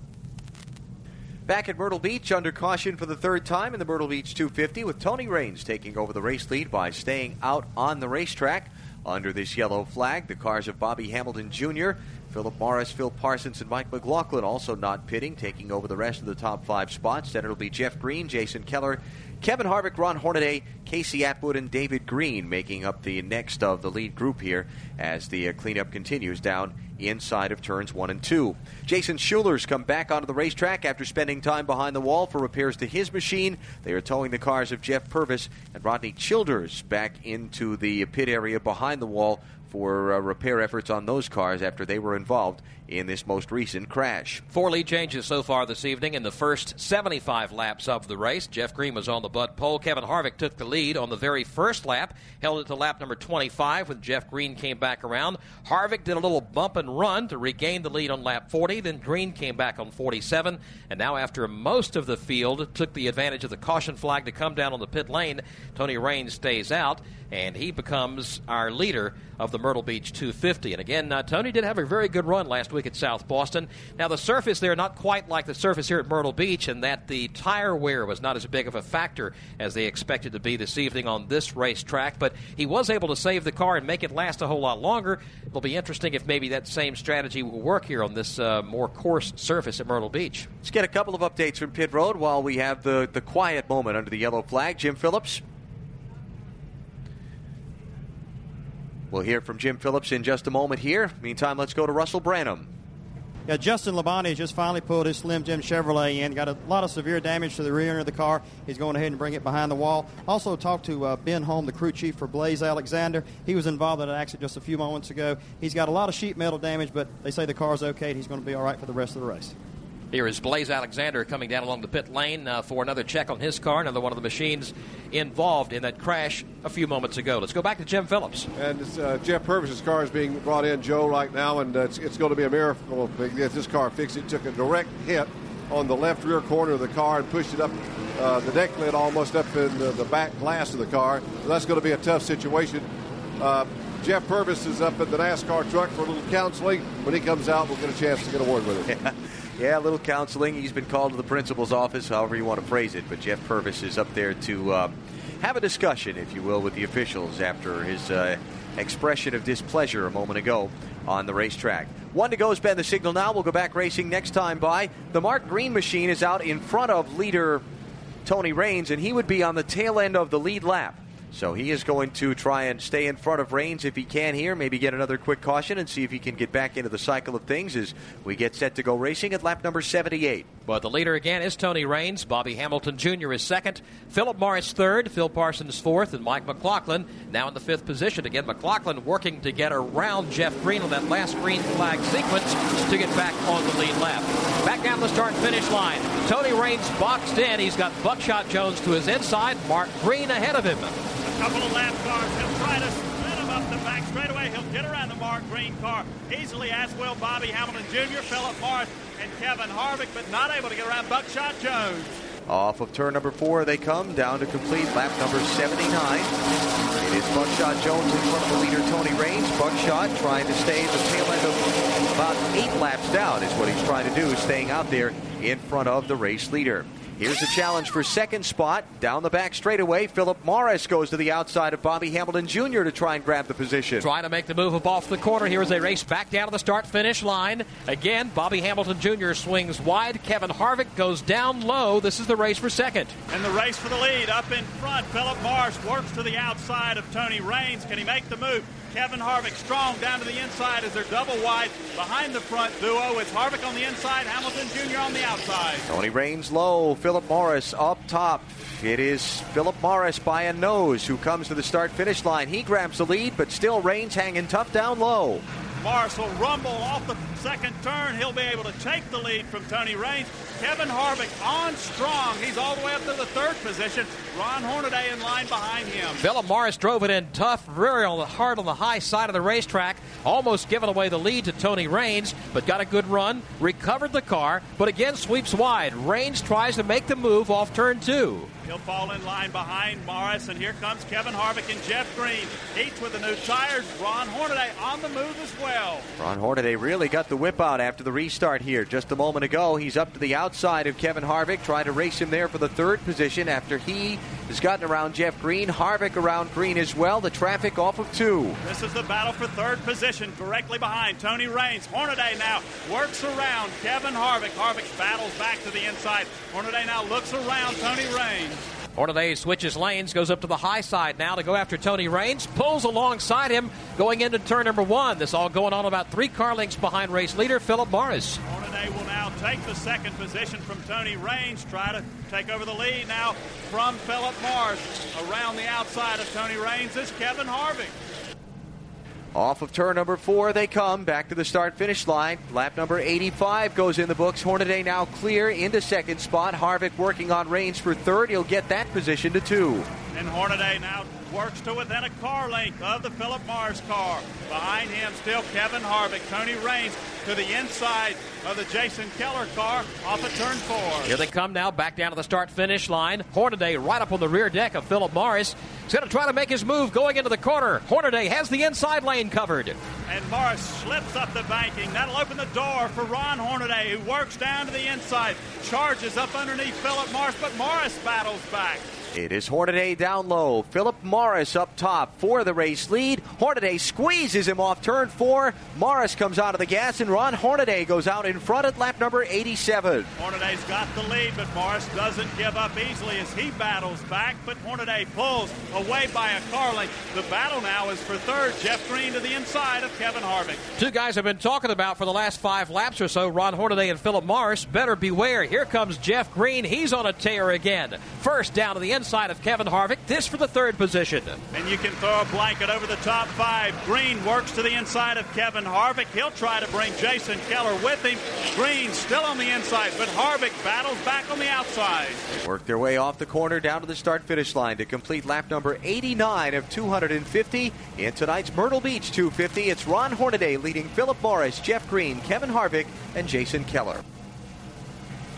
Back at Myrtle Beach, under caution for the third time in the Myrtle Beach 250, with Tony Raines taking over the race lead by staying out on the racetrack under this yellow flag. The cars of Bobby Hamilton Jr., Philip Morris, Phil Parsons, and Mike McLaughlin also not pitting, taking over the rest of the top five spots. Then it'll be Jeff Green, Jason Keller, Kevin Harvick, Ron Hornaday, Casey Atwood, and David Green making up the next of the lead group here as the uh, cleanup continues down inside of turns one and two. Jason Schuler's come back onto the racetrack after spending time behind the wall for repairs to his machine. They are towing the cars of Jeff Purvis and Rodney Childers back into the pit area behind the wall for uh, repair efforts on those cars after they were involved in this most recent crash. Four lead changes so far this evening in the first 75 laps of the race. Jeff Green was on the butt pole. Kevin Harvick took the lead on the very first lap, held it to lap number 25 when Jeff Green came back around. Harvick did a little bump and run to regain the lead on lap 40. Then Green came back on 47. And now, after most of the field took the advantage of the caution flag to come down on the pit lane, Tony Raines stays out and he becomes our leader of the Myrtle Beach 250. And again, uh, Tony did have a very good run last week at South Boston. Now, the surface there, not quite like the surface here at Myrtle Beach, and that the tire wear was not as big of a factor as they expected to be this evening on this racetrack. But he was able to save the car and make it last a whole lot longer. It'll be interesting if maybe that same strategy will work here on this uh, more coarse surface at Myrtle Beach. Let's get a couple of updates from pit road while we have the, the quiet moment under the yellow flag. Jim Phillips. We'll hear from Jim Phillips in just a moment here. Meantime, let's go to Russell Branham. Yeah, Justin Labonte just finally pulled his Slim Jim Chevrolet in. Got a lot of severe damage to the rear end of the car. He's going ahead and bring it behind the wall. Also talked to uh, Ben Holm, the crew chief for Blaise Alexander. He was involved in an accident just a few moments ago. He's got a lot of sheet metal damage, but they say the car's okay and he's going to be all right for the rest of the race. Here is Blaise Alexander coming down along the pit lane uh, for another check on his car, another one of the machines involved in that crash a few moments ago. Let's go back to Jim Phillips. And uh, Jeff Purvis's car is being brought in, Joe, right now, and uh, it's, it's, going to be a miracle if this car fixes it. Took a direct hit on the left rear corner of the car and pushed it up uh, the deck lid almost up in the, the, back glass of the car. So that's going to be a tough situation. Uh, Jeff Purvis is up in the NASCAR truck for a little counseling. When he comes out, we'll get a chance to get a word with him. Yeah, a little counseling. He's been called to the principal's office, however you want to phrase it. But Jeff Purvis is up there to um, have a discussion, if you will, with the officials after his uh, expression of displeasure a moment ago on the racetrack. One to go been the signal now. We'll go back racing next time by. The Mark Green machine is out in front of leader Tony Raines, and he would be on the tail end of the lead lap. So he is going to try and stay in front of Raines if he can here, maybe get another quick caution and see if he can get back into the cycle of things as we get set to go racing at lap number 78. But the leader again is Tony Raines. Bobby Hamilton Jr. is second. Philip Morris third. Phil Parsons fourth. And Mike McLaughlin now in the fifth position. Again, McLaughlin working to get around Jeff Green on that last green flag sequence to get back on the lead lap. Back down the start finish line. Tony Raines boxed in. He's got Buckshot Jones to his inside. Mark Green ahead of him couple of lap cars. He'll try to spin him up the back straightaway. He'll get around the Mark Green car easily, as will Bobby Hamilton Jr., Philip Morris, and Kevin Harvick, but not able to get around Buckshot Jones. Off of turn number four, they come down to complete lap number 79. It is Buckshot Jones in front of the leader, Tony Raines. Buckshot trying to stay the tail end of about eight laps down is what he's trying to do, staying out there in front of the race leader. Here's the challenge for second spot. Down the back straightaway, Philip Morris goes to the outside of Bobby Hamilton Jr. to try and grab the position. Trying to make the move up off the corner here as they race back down to the start finish line. Again, Bobby Hamilton Jr. swings wide. Kevin Harvick goes down low. This is the race for second. And the race for the lead up in front. Philip Morris works to the outside of Tony Raines. Can he make the move? Kevin Harvick strong down to the inside as they're double wide behind the front duo. It's Harvick on the inside, Hamilton Jr. on the outside. Tony Raines low, Philip Morris up top. It is Philip Morris by a nose who comes to the start finish line. He grabs the lead, but still Raines hanging tough down low. Morris will rumble off the second turn. He'll be able to take the lead from Tony Raines. Kevin Harvick on strong. He's all the way up to the third position. Ron Hornaday in line behind him. Philip Morris drove it in tough, very on the hard on the high side of the racetrack, almost giving away the lead to Tony Raines, but got a good run, recovered the car, but again sweeps wide. Raines tries to make the move off turn two. He'll fall in line behind Morris, and here comes Kevin Harvick and Jeff Green. Each with the new tires. Ron Hornaday on the move as well. Ron Hornaday really got the whip out after the restart here just a moment ago. He's up to the outside of Kevin Harvick, trying to race him there for the third position after he has gotten around Jeff Green. Harvick around Green as well. The traffic off of two. This is the battle for third position, directly behind Tony Raines. Hornaday now works around Kevin Harvick. Harvick battles back to the inside. Hornaday now looks around Tony Raines. Hornaday switches lanes, goes up to the high side now to go after Tony Raines, pulls alongside him going into turn number one. This all going on about three car lengths behind race leader Philip Morris. Hornaday will now take the second position from Tony Raines, try to take over the lead now from Philip Morris. Around the outside of Tony Raines is Kevin Harvick. Off of turn number four, they come back to the start finish line. Lap number 85 goes in the books. Hornaday now clear into second spot. Harvick working on Raines for third. He'll get that position to two. And Hornaday now works to within a car length of the Philip Morris car. Behind him, still Kevin Harvick. Tony Raines to the inside of the Jason Keller car off of turn four. Here they come now, back down to the start finish line. Hornaday right up on the rear deck of Philip Morris. He's going to try to make his move going into the corner. Hornaday has the inside lane covered. And Morris slips up the banking. That'll open the door for Ron Hornaday, who works down to the inside, charges up underneath Philip Morris, but Morris battles back. It is Hornaday down low. Philip Morris up top for the race lead. Hornaday squeezes him off turn four. Morris comes out of the gas, and Ron Hornaday goes out in front at lap number 87. Hornaday's got the lead, but Morris doesn't give up easily as he battles back. But Hornaday pulls away by a car length. The battle now is for third. Jeff Green to the inside of Kevin Harvick. Two guys have been talking about for the last five laps or so, Ron Hornaday and Philip Morris. Better beware. Here comes Jeff Green. He's on a tear again. First down to the inside of Kevin Harvick. This for the third position. And you can throw a blanket over the top five. Green works to the inside of Kevin Harvick. He'll try to bring Jason Keller with him. Green still on the inside, but Harvick battles back on the outside. Work their way off the corner down to the start finish line to complete lap number 89 of 250 in tonight's Myrtle Beach 250. It's Ron Hornaday leading Philip Morris, Jeff Green, Kevin Harvick, and Jason Keller.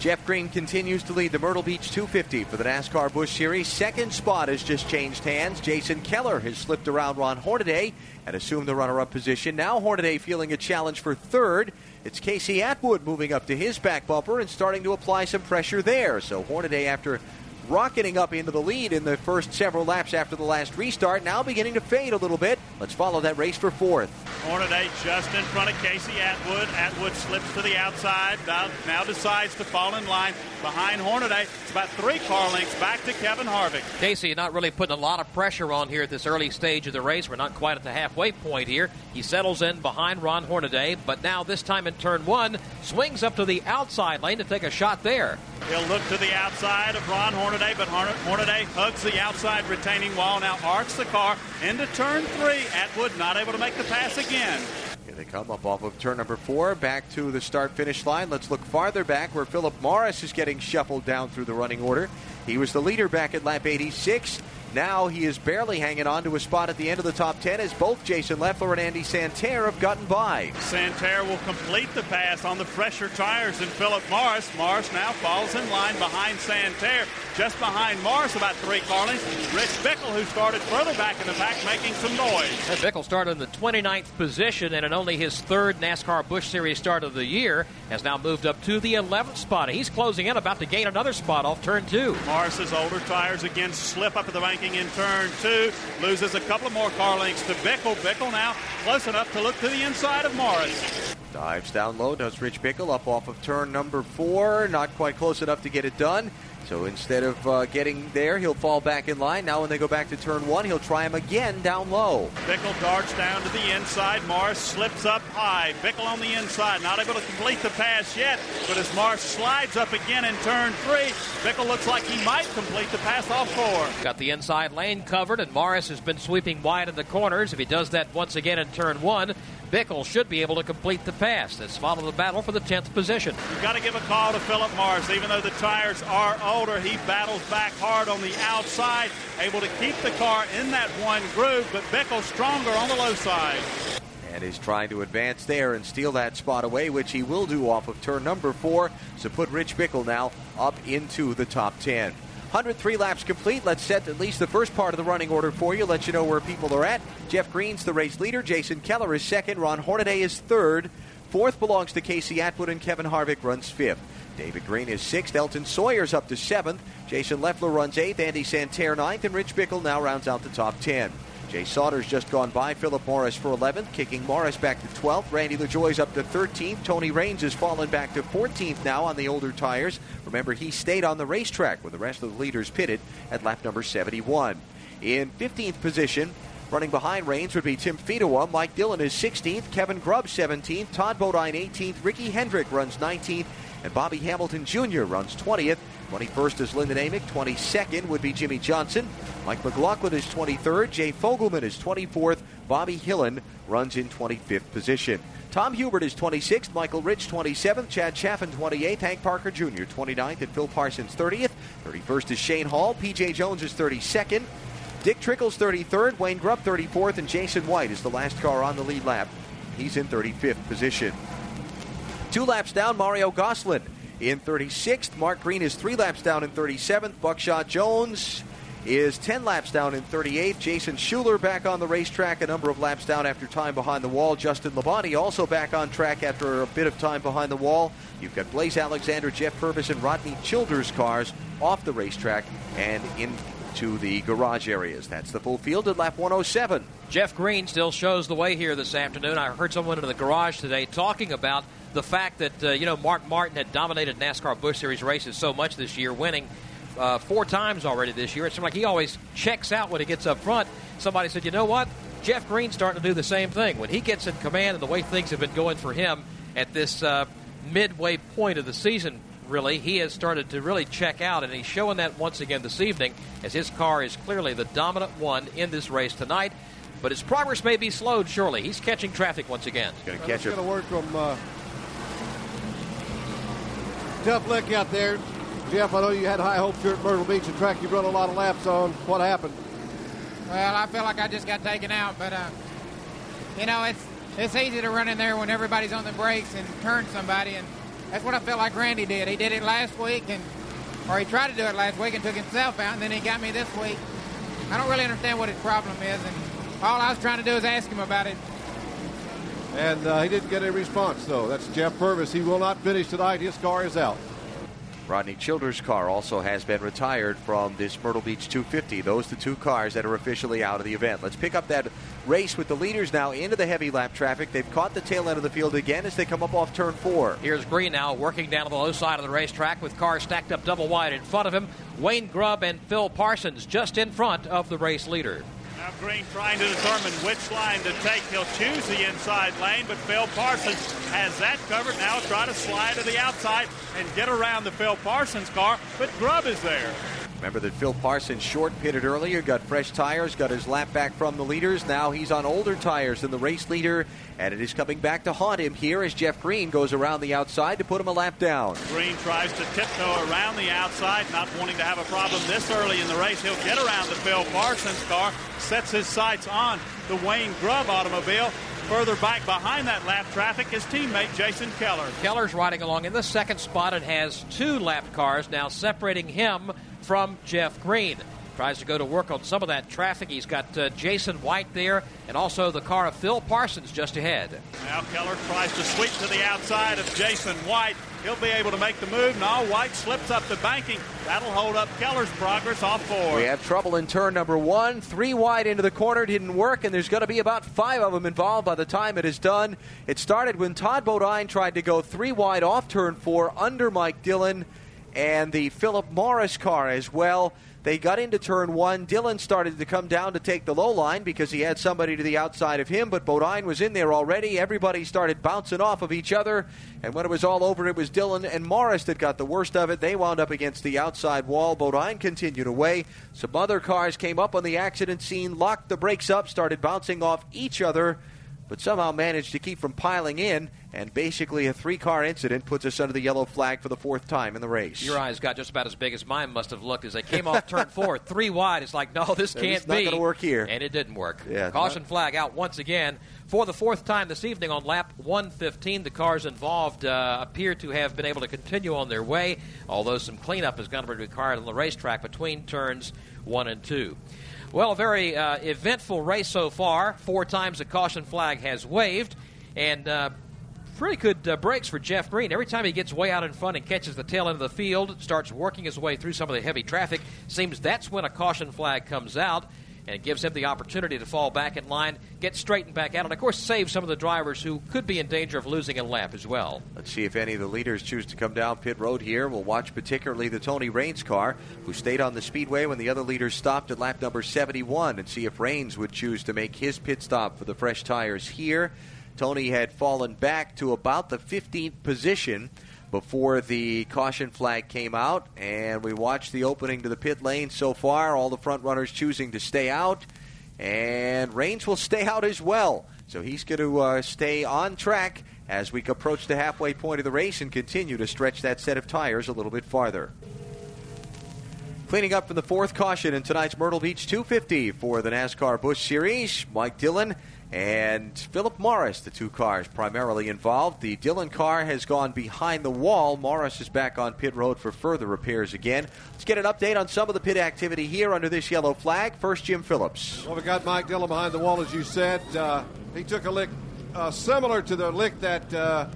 Jeff Green continues to lead the Myrtle Beach 250 for the NASCAR Busch Series. Second spot has just changed hands. Jason Keller has slipped around Ron Hornaday and assumed the runner up position. Now Hornaday feeling a challenge for third. It's Casey Atwood moving up to his back bumper and starting to apply some pressure there. So Hornaday, after rocketing up into the lead in the first several laps after the last restart, now beginning to fade a little bit. Let's follow that race for fourth. Hornaday just in front of Casey Atwood. Atwood slips to the outside, now, now decides to fall in line behind Hornaday. It's about three car lengths back to Kevin Harvick. Casey not really putting a lot of pressure on here at this early stage of the race. We're not quite at the halfway point here. He settles in behind Ron Hornaday, but now this time in turn one, swings up to the outside lane to take a shot there. He'll look to the outside of Ron Hornaday, but Hornaday hugs the outside retaining wall, now arcs the car into turn three. Atwood not able to make the pass again. Here they come up off of turn number four, back to the start finish line. Let's look farther back where Philip Morris is getting shuffled down through the running order. He was the leader back at lap 86. Now he is barely hanging on to a spot at the end of the top 10 as both Jason Leffler and Andy Santerre have gotten by. Santerre will complete the pass on the fresher tires than Philip Morris. Morris now falls in line behind Santerre. Just behind Morris, about three car lengths, Rich Bickle, who started further back in the pack, making some noise. And Bickle started in the 29th position and in only his third NASCAR Busch Series start of the year, has now moved up to the 11th spot. He's closing in, about to gain another spot off turn two. Morris's older tires again slip up at the banking in turn two. Loses a couple more car lengths to Bickle. Bickle now close enough to look to the inside of Morris. Dives down low, does Rich Bickle up off of turn number four. Not quite close enough to get it done. So instead of uh, getting there, he'll fall back in line. Now, when they go back to turn one, he'll try him again down low. Bickle darts down to the inside. Morris slips up high. Bickle on the inside, not able to complete the pass yet. But as Morris slides up again in turn three, Bickle looks like he might complete the pass off four. Got the inside lane covered, and Morris has been sweeping wide in the corners. If he does that once again in turn one, Bickle should be able to complete the pass. Let's follow the battle for the 10th position. You've got to give a call to Philip Morris. Even though the tires are older, he battles back hard on the outside, able to keep the car in that one groove, but Bickle stronger on the low side. And he's trying to advance there and steal that spot away, which he will do off of turn number four. So put Rich Bickle now up into the top 10. 103 laps complete. Let's set at least the first part of the running order for you. Let you know where people are at. Jeff Green's the race leader. Jason Keller is second. Ron Hornaday is third. Fourth belongs to Casey Atwood, and Kevin Harvick runs fifth. David Green is sixth. Elton Sawyer's up to seventh. Jason Leffler runs eighth. Andy Santerre ninth. And Rich Bickle now rounds out the top ten. Jay Sauter's just gone by. Philip Morris for 11th, kicking Morris back to 12th. Randy LaJoie's up to 13th. Tony Raines has fallen back to 14th now on the older tires. Remember, he stayed on the racetrack with the rest of the leaders pitted at lap number 71. In 15th position, running behind Raines would be Tim Fedewa. Mike Dillon is 16th. Kevin Grubb 17th. Todd Bodine 18th. Ricky Hendrick runs 19th. And Bobby Hamilton Jr. runs 20th. 21st is Lyndon Amick. 22nd would be Jimmie Johnson. Mike McLaughlin is 23rd. Jay Fogleman is 24th. Bobby Hillin runs in 25th position. Tom Hubert is 26th. Michael Ritch 27th. Chad Chaffin 28th. Hank Parker Jr. 29th. And Phil Parsons 30th. 31st is Shane Hall. PJ Jones is 32nd. Dick Trickle's 33rd. Wayne Grubb 34th. And Jason White is the last car on the lead lap. He's in 35th position. Two laps down, Mario Gosselin in 36th. Mark Green is three laps down in 37th. Buckshot Jones is 10 laps down in 38th. Jason Schuler back on the racetrack, a number of laps down after time behind the wall. Justin Labonte also back on track after a bit of time behind the wall. You've got Blaise Alexander, Jeff Purvis, and Rodney Childers cars off the racetrack and in to the garage areas. That's the full field at lap 107. Jeff Green still shows the way here this afternoon. I heard someone in the garage today talking about the fact that, uh, you know, Mark Martin had dominated NASCAR Busch Series races so much this year, winning uh, four times already this year. It seems like he always checks out when he gets up front. Somebody said, you know what? Jeff Green's starting to do the same thing. When he gets in command and the way things have been going for him at this uh, midway point of the season, really, he has started to really check out, and he's showing that once again this evening as his car is clearly the dominant one in this race tonight. But his progress may be slowed, surely. He's catching traffic once again. He's going to catch it. going to work from uh, tough lick out there. Jeff, I know you had high hopes here at Myrtle Beach, a track you've run a lot of laps on. What happened? Well, I feel like I just got taken out, but uh, you know, it's it's easy to run in there when everybody's on the brakes and turn somebody, and that's what I felt like Randy did. He did it last week, and or he tried to do it last week and took himself out, and then he got me this week. I don't really understand what his problem is, and all I was trying to do is ask him about it. And uh, he didn't get a response, though. That's Jeff Purvis. He will not finish tonight. His car is out. Rodney Childers' car also has been retired from this Myrtle Beach 250. Those the two cars that are officially out of the event. Let's pick up that race with the leaders now into the heavy lap traffic. They've caught the tail end of the field again as they come up off turn four. Here's Green now working down to the low side of the racetrack with cars stacked up double wide in front of him. Wayne Grubb and Phil Parsons just in front of the race leader. Now Green trying to determine which line to take. He'll choose the inside lane, but Phil Parsons has that covered. Now try to slide to the outside and get around the Phil Parsons car, but Grubb is there. Remember that Phil Parsons short pitted earlier, got fresh tires, got his lap back from the leaders. Now he's on older tires than the race leader, and it is coming back to haunt him here as Jeff Green goes around the outside to put him a lap down. Green tries to tiptoe around the outside, not wanting to have a problem this early in the race. He'll get around the Phil Parsons car, sets his sights on the Wayne Grubb automobile. Further back behind that lap traffic is teammate Jason Keller. Keller's riding along in the second spot and has two lap cars now separating him from Jeff Green. Tries to go to work on some of that traffic. He's got uh, Jason White there and also the car of Phil Parsons just ahead. Now Keller tries to sweep to the outside of Jason White. He'll be able to make the move. Now White slips up the banking. That'll hold up Keller's progress off four. We have trouble in turn number one. Three wide into the corner didn't work, and there's going to be about five of them involved by the time it is done. It started when Todd Bodine tried to go three wide off turn four under Mike Dillon and the Philip Morris car as well. They got into turn one. Dillon started to come down to take the low line because he had somebody to the outside of him, but Bodine was in there already. Everybody started bouncing off of each other, and when it was all over, it was Dillon and Morris that got the worst of it. They wound up against the outside wall. Bodine continued away. Some other cars came up on the accident scene, locked the brakes up, started bouncing off each other but somehow managed to keep from piling in. And basically, a three car incident puts us under the yellow flag for the fourth time in the race. Your eyes got just about as big as mine must have looked as they came off turn four, three wide. It's like, no, this can't it's not be. going to work here. And it didn't work. Yeah, Caution not- flag out once again for the fourth time this evening on lap 115. The cars involved uh, appear to have been able to continue on their way, although some cleanup is going to be required on the racetrack between turns one and two. Well, a very uh, eventful race so far. Four times the caution flag has waved, and uh, pretty good uh, breaks for Jeff Green. Every time he gets way out in front and catches the tail end of the field, starts working his way through some of the heavy traffic, seems that's when a caution flag comes out. And it gives him the opportunity to fall back in line, get straightened back out, and of course save some of the drivers who could be in danger of losing a lap as well. Let's see if any of the leaders choose to come down pit road here. We'll watch particularly the Tony Raines car, who stayed on the speedway when the other leaders stopped at lap number 71, and see if Raines would choose to make his pit stop for the fresh tires here. Tony had fallen back to about the 15th position before the caution flag came out, and we watched the opening to the pit lane so far. All the front runners choosing to stay out, and Raines will stay out as well. So he's going to uh, stay on track as we approach the halfway point of the race and continue to stretch that set of tires a little bit farther. Cleaning up from the fourth caution in tonight's Myrtle Beach 250 for the NASCAR Busch Series, Mike Dillon and Philip Morris, the two cars primarily involved. The Dillon car has gone behind the wall. Morris is back on pit road for further repairs again. Let's get an update on some of the pit activity here under this yellow flag. First, Jim Phillips. Well, we got Mike Dillon behind the wall, as you said. Uh, he took a lick uh, similar to the lick that uh,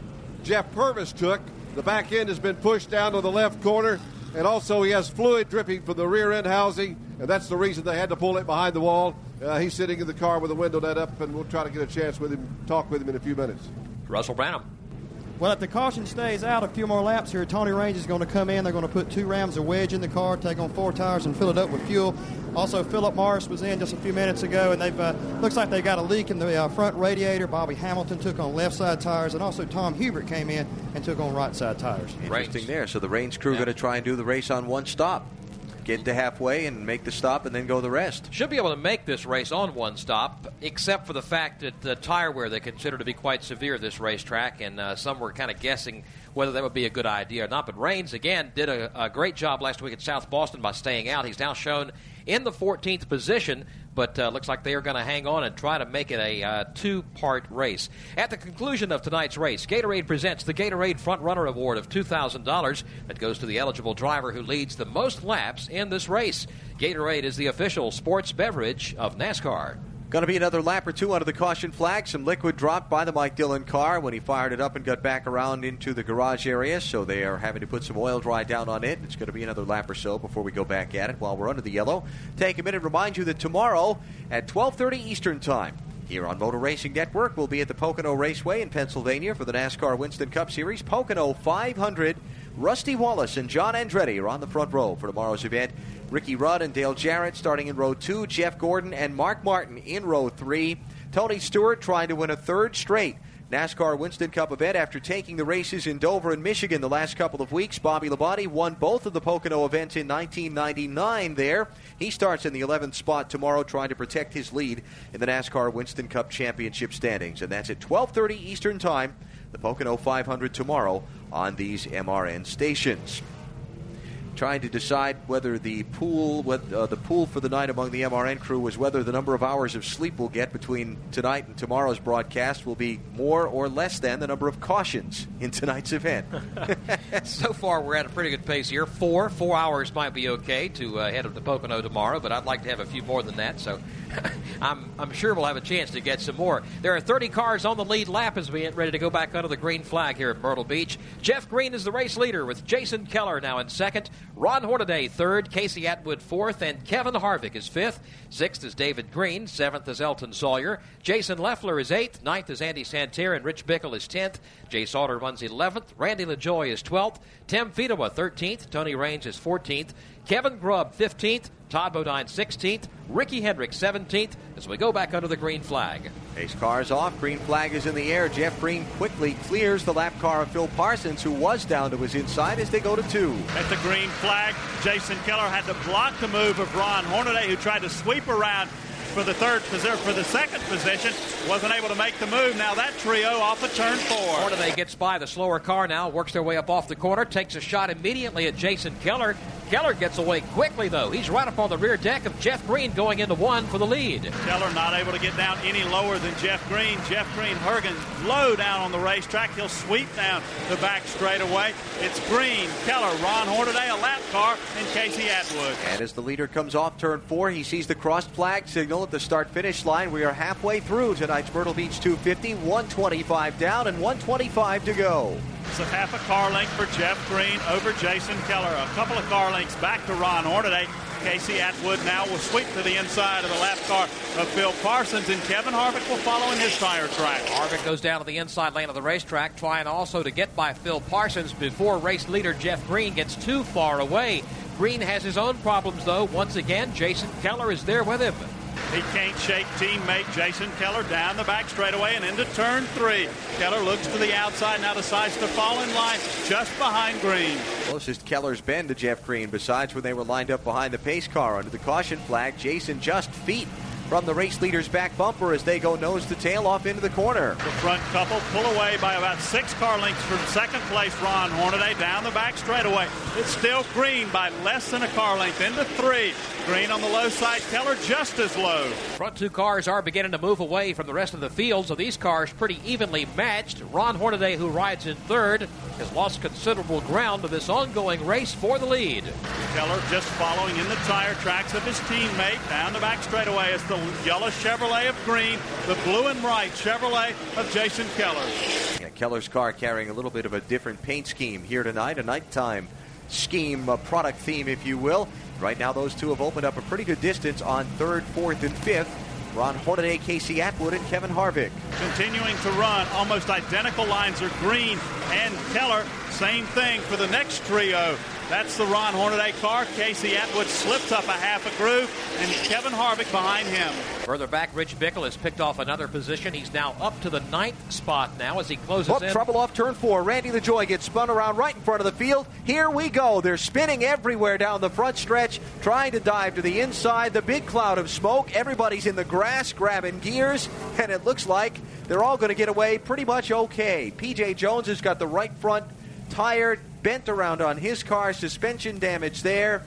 Jeff Purvis took. The back end has been pushed down to the left corner, and also he has fluid dripping from the rear end housing. and that's the reason they had to pull it behind the wall. Uh, he's sitting in the car with the window net up, and we'll try to get a chance with him, talk with him in a few minutes. Russell Branham. Well, if the caution stays out a few more laps here, Tony Raines is going to come in. They're going to put two rams of wedge in the car, take on four tires, and fill it up with fuel. Also, Philip Morris was in just a few minutes ago, and they've uh, looks like they got a leak in the uh, front radiator. Bobby Hamilton took on left side tires, and also Tom Hubert came in and took on right side tires. Interesting there. So the Raines crew going to try and do the race on one stop. Get to halfway and make the stop and then go the rest. Should be able to make this race on one stop, except for the fact that the tire wear they consider to be quite severe this racetrack, and uh, some were kind of guessing whether that would be a good idea or not. But Raines, again, did a, a great job last week at South Boston by staying out. He's now shown in the 14th position, but uh, looks like they are going to hang on and try to make it a uh, two part race. At the conclusion of tonight's race, Gatorade presents the Gatorade Front Runner Award of $2,000 that goes to the eligible driver who leads the most laps in this race. Gatorade is the official sports beverage of NASCAR. Going to be another lap or two under the caution flag. Some liquid dropped by the Mike Dillon car when he fired it up and got back around into the garage area. So they are having to put some oil dry down on it. It's going to be another lap or so before we go back at it while we're under the yellow. Take a minute to remind you that tomorrow at 12:30 Eastern Time. Here on Motor Racing Network, we'll be at the Pocono Raceway in Pennsylvania for the NASCAR Winston Cup Series. Pocono 500. Rusty Wallace and John Andretti are on the front row for tomorrow's event. Ricky Rudd and Dale Jarrett starting in row two. Jeff Gordon and Mark Martin in row three. Tony Stewart trying to win a third straight NASCAR Winston Cup event after taking the races in Dover and Michigan the last couple of weeks. Bobby Labonte won both of the Pocono events in 1999 there. He starts in the 11th spot tomorrow trying to protect his lead in the NASCAR Winston Cup Championship standings. And that's at 12:30 Eastern Time, the Pocono 500 tomorrow on these MRN stations trying to decide whether the pool uh, the pool for the night among the MRN crew was whether the number of hours of sleep we'll get between tonight and tomorrow's broadcast will be more or less than the number of cautions in tonight's event. so far, we're at a pretty good pace here. Four, four hours might be okay to uh, head up to Pocono tomorrow, but I'd like to have a few more than that. So I'm, I'm sure we'll have a chance to get some more. There are 30 cars on the lead lap as we get ready to go back under the green flag here at Myrtle Beach. Jeff Green is the race leader with Jason Keller now in second. Ron Hornaday third, Casey Atwood fourth, and Kevin Harvick is fifth. Sixth is David Green. Seventh is Elton Sawyer. Jason Leffler is eighth. Ninth is Andy Santerre, and Rich Bickle is tenth. Jay Sauter runs 11th. Randy LaJoie is 12th. Tim Fedewa 13th. Tony Raines is 14th. Kevin Grubb 15th. Todd Bodine 16th. Ricky Hendrick 17th as we go back under the green flag. Pace cars off. Green flag is in the air. Jeff Green quickly clears the lap car of Phil Parsons, who was down to his inside as they go to two. At the green flag, Jason Keller had to block the move of Ron Hornaday, who tried to sweep around for the third position, for the second position, wasn't able to make the move. Now that trio off of turn four. Hornaday gets by the slower car now, works their way up off the corner, takes a shot immediately at Jason Keller. Keller gets away quickly, though. He's right up on the rear deck of Jeff Green going into one for the lead. Keller not able to get down any lower than Jeff Green. Jeff Green, Hergen low down on the racetrack. He'll sweep down the back straightaway. It's Green, Keller, Ron Hornaday, a lap car, and Casey Atwood. And as the leader comes off turn four, he sees the crossed flag signal at the start finish line. We are halfway through tonight's Myrtle Beach 250, 125 down and 125 to go. It's a half a car length for Jeff Green over Jason Keller. A couple of car lengths back to Ron Hornaday. Casey Atwood now will sweep to the inside of the lap car of Phil Parsons, and Kevin Harvick will follow in his tire track. Harvick goes down to the inside lane of the racetrack, trying also to get by Phil Parsons before race leader Jeff Green gets too far away. Green has his own problems, though. Once again, Jason Keller is there with him. He can't shake teammate Jason Keller down the back straightaway and into turn three. Keller looks to the outside, now decides to fall in line just behind Green. Closest Keller's been to Jeff Green, besides when they were lined up behind the pace car under the caution flag. Jason just feet from the race leader's back bumper as they go nose to tail off into the corner. The front couple pull away by about six car lengths from second place Ron Hornaday down the back straightaway. It's still Green by less than a car length into three. Green on the low side, Keller just as low. Front two cars are beginning to move away from the rest of the field, so these cars pretty evenly matched. Ron Hornaday, who rides in third, has lost considerable ground to this ongoing race for the lead. Keller just following in the tire tracks of his teammate down the back straightaway as the yellow Chevrolet of Green, the blue and white Chevrolet of Jason Keller. Yeah, Keller's car carrying a little bit of a different paint scheme here tonight, a nighttime scheme, a product theme, if you will. Right now, those two have opened up a pretty good distance on third, fourth, and fifth. Ron Hornaday, Casey Atwood, and Kevin Harvick. Continuing to run, almost identical lines are Green and Keller. Same thing for the next trio. That's the Ron Hornaday car. Casey Atwood slipped up a half a groove, and Kevin Harvick behind him. Further back, Rich Bickle has picked off another position. He's now up to the ninth spot now as he closes Oh, in. trouble off turn four. Randy LaJoie gets spun around right in front of the field. Here we go. They're spinning everywhere down the front stretch, trying to dive to the inside. The big cloud of smoke. Everybody's in the grass grabbing gears, and it looks like they're all going to get away pretty much okay. PJ Jones has got the right front tire bent around on his car, suspension damage there.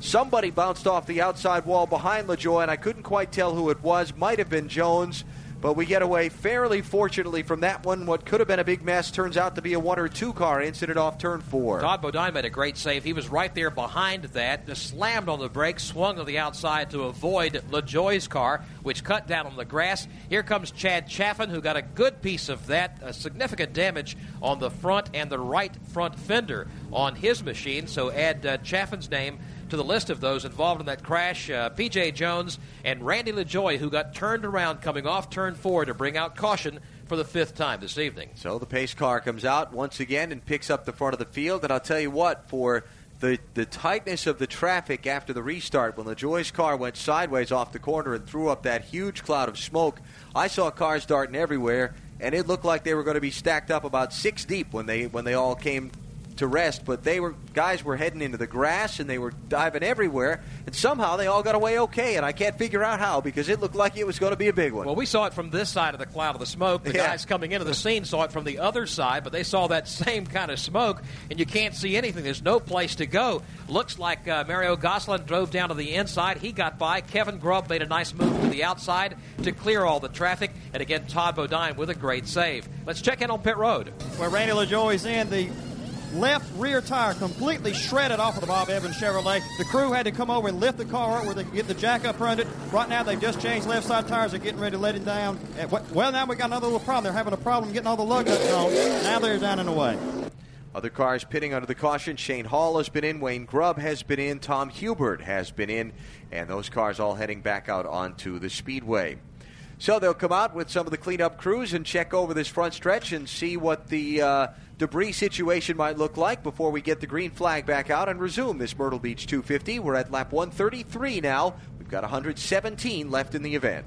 Somebody bounced off the outside wall behind LaJoie, and I couldn't quite tell who it was. Might have been Jones, but we get away fairly fortunately from that one. What could have been a big mess turns out to be a one or two car incident off turn four. Todd Bodine made a great save. He was right there behind that, just slammed on the brakes, swung to the outside to avoid LaJoie's car, which cut down on the grass. Here comes Chad Chaffin, who got a good piece of that, a significant damage on the front and the right front fender on his machine. So add uh, Chaffin's name to the list of those involved in that crash. Uh, PJ Jones and Randy LaJoie, who got turned around coming off turn four to bring out caution for the fifth time this evening. So the pace car comes out once again and picks up the front of the field. And I'll tell you what, for the, the tightness of the traffic after the restart, when LaJoie's car went sideways off the corner and threw up that huge cloud of smoke, I saw cars darting everywhere, and it looked like they were going to be stacked up about six deep when they when they all came to rest, but they were guys were heading into the grass and they were diving everywhere, and somehow they all got away okay. And I can't figure out how because it looked like it was going to be a big one. Well, we saw it from this side of the cloud of the smoke. The Yeah. guys coming into the scene saw it from the other side, but they saw that same kind of smoke, and you can't see anything. There's no place to go. Looks like uh, Mario Gosselin drove down to the inside. He got by. Kevin Grubb made a nice move to the outside to clear all the traffic. And again, Todd Bodine with a great save. Let's check in on pit road. Where Randy LaJoie's in, the left rear tire completely shredded off of the Bob Evans Chevrolet. The crew had to come over and lift the car up where they could get the jack up around it. Right now, they've just changed left side tires. They're getting ready to let it down. Well, now we got another little problem. They're having a problem getting all the lug nuts on. Now they're down and away. Other cars pitting under the caution. Shane Hall has been in. Wayne Grubb has been in. Tom Hubert has been in. And those cars all heading back out onto the speedway. So they'll come out with some of the cleanup crews and check over this front stretch and see what the uh, debris situation might look like before we get the green flag back out and resume this Myrtle Beach 250. We're at lap 133 now. We've got 117 left in the event.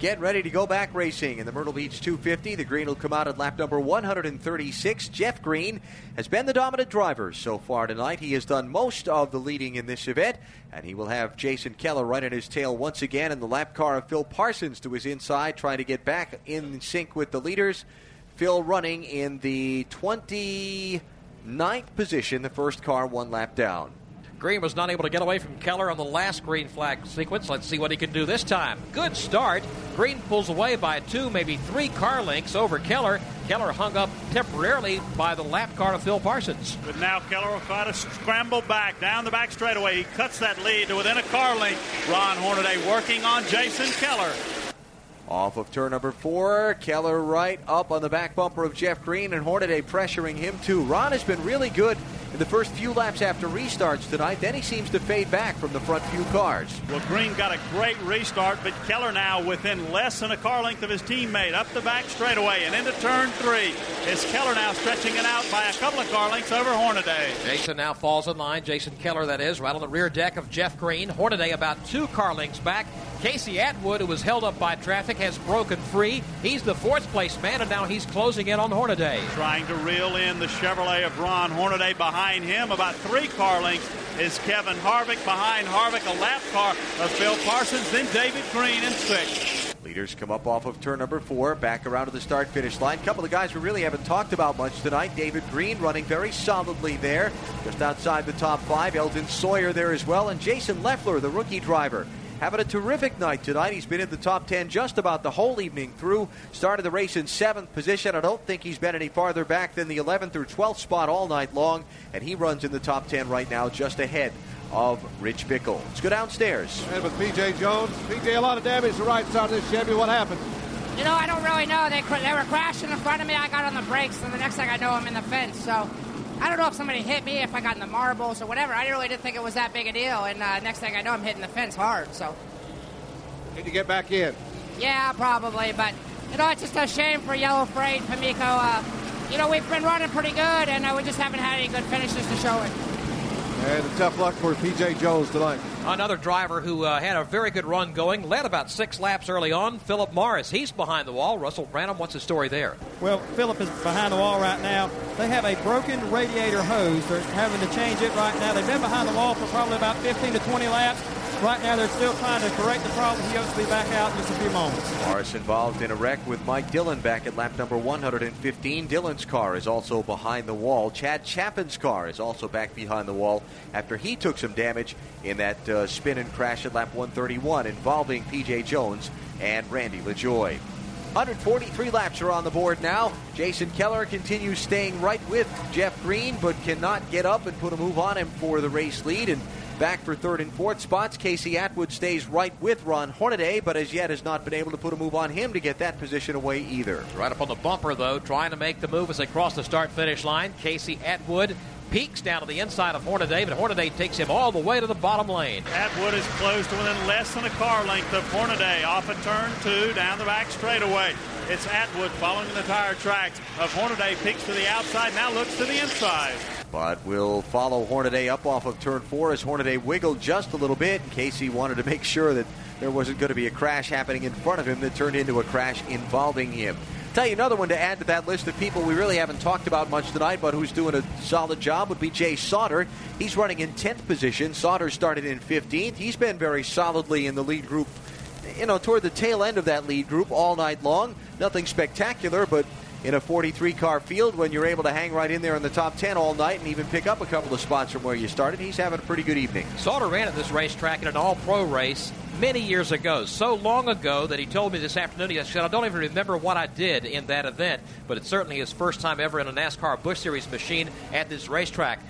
Get ready to go back racing in the Myrtle Beach 250. The green will come out at lap number 136. Jeff Green has been the dominant driver so far tonight. He has done most of the leading in this event, and he will have Jason Keller right at his tail once again in the lap car of Phil Parsons to his inside, trying to get back in sync with the leaders. Phil running in the 29th position, the first car one lap down. Green was not able to get away from Keller on the last green flag sequence. Let's see what he can do this time. Good start. Green pulls away by two, maybe three car lengths over Keller. Keller hung up temporarily by the lap car of Phil Parsons. But now Keller will try to scramble back down the back straightaway. He cuts that lead to within a car length. Ron Hornaday working on Jason Keller. Off of turn number four, Keller right up on the back bumper of Jeff Green and Hornaday pressuring him too. Ron has been really good in the first few laps after restarts tonight. Then he seems to fade back from the front few cars. Well, Green got a great restart, but Keller now within less than a car length of his teammate up the back straightaway and into turn three. Is Keller now stretching it out by a couple of car lengths over Hornaday? Jason now falls in line. Jason Keller, that is, right on the rear deck of Jeff Green. Hornaday about two car lengths back. Casey Atwood, who was held up by traffic, has broken free. He's the fourth place man, and now he's closing in on Hornaday. Trying to reel in the Chevrolet of Ron Hornaday behind him. About three car lengths is Kevin Harvick. Behind Harvick, a lap car of Phil Parsons. Then David Green in sixth. Leaders come up off of turn number four, back around to the start finish line. couple of guys we really haven't talked about much tonight. David Green running very solidly there, just outside the top five. Elton Sawyer there as well, and Jason Leffler, the rookie driver. Having a terrific night tonight. He's been in the top 10 just about the whole evening through. Started the race in seventh position. I don't think he's been any farther back than the 11th or 12th spot all night long, and he runs in the top 10 right now, just ahead of Rich Bickle. Let's go downstairs. And with PJ Jones, PJ, a lot of damage to the right side of this Chevy. What happened? You know, I don't really know. They they were crashing in front of me. I got on the brakes, and the next thing I know, I'm in the fence. So I don't know if somebody hit me, if I got in the marbles or whatever. I really didn't think it was that big a deal. And uh, next thing I know, I'm hitting the fence hard. So, Need to get back in. yeah, probably. But, you know, it's just a shame for Yellow Freight, Pamico. Uh, you know, we've been running pretty good, and uh, we just haven't had any good finishes to show it. And tough luck for P.J. Jones tonight. Another driver who uh, had a very good run going, led about six laps early on, Philip Morris. He's behind the wall. Russell Branham, what's the story there? Well, Philip is behind the wall right now. They have a broken radiator hose. They're having to change it right now. They've been behind the wall for probably about 15 to 20 laps. Right now, they're still trying to correct the problem. He hopes to be back out in just a few moments. Morris involved in a wreck with Mike Dillon back at lap number 115. Dillon's car is also behind the wall. Chad Chaffin's car is also back behind the wall after he took some damage in that uh, spin and crash at lap 131 involving PJ Jones and Randy LaJoie. 143 laps are on the board now. Jason Keller continues staying right with Jeff Green, but cannot get up and put a move on him for the race lead. And back for third and fourth spots, Casey Atwood stays right with Ron Hornaday, but as yet has not been able to put a move on him to get that position away either. Right up on the bumper, though, trying to make the move as they cross the start finish line. Casey Atwood peeks down to the inside of Hornaday, but Hornaday takes him all the way to the bottom lane. Atwood is close to within less than a car length of Hornaday off a turn two down the back straightaway. It's Atwood following the tire tracks of Hornaday peeks to the outside, now looks to the inside. But will follow Hornaday up off of turn four as Hornaday wiggled just a little bit. in case he wanted to make sure that there wasn't going to be a crash happening in front of him that turned into a crash involving him. Tell you another one to add to that list of people we really haven't talked about much tonight, but who's doing a solid job would be Jay Sauter. He's running in 10th position. Sauter started in 15th. He's been very solidly in the lead group, you know, toward the tail end of that lead group all night long. Nothing spectacular, but in a 43 car field, when you're able to hang right in there in the top 10 all night and even pick up a couple of spots from where you started, he's having a pretty good evening. Sauter ran at this racetrack in an all pro race many years ago, so long ago that he told me this afternoon, he said, I don't even remember what I did in that event, but it's certainly his first time ever in a NASCAR Busch Series machine at this racetrack.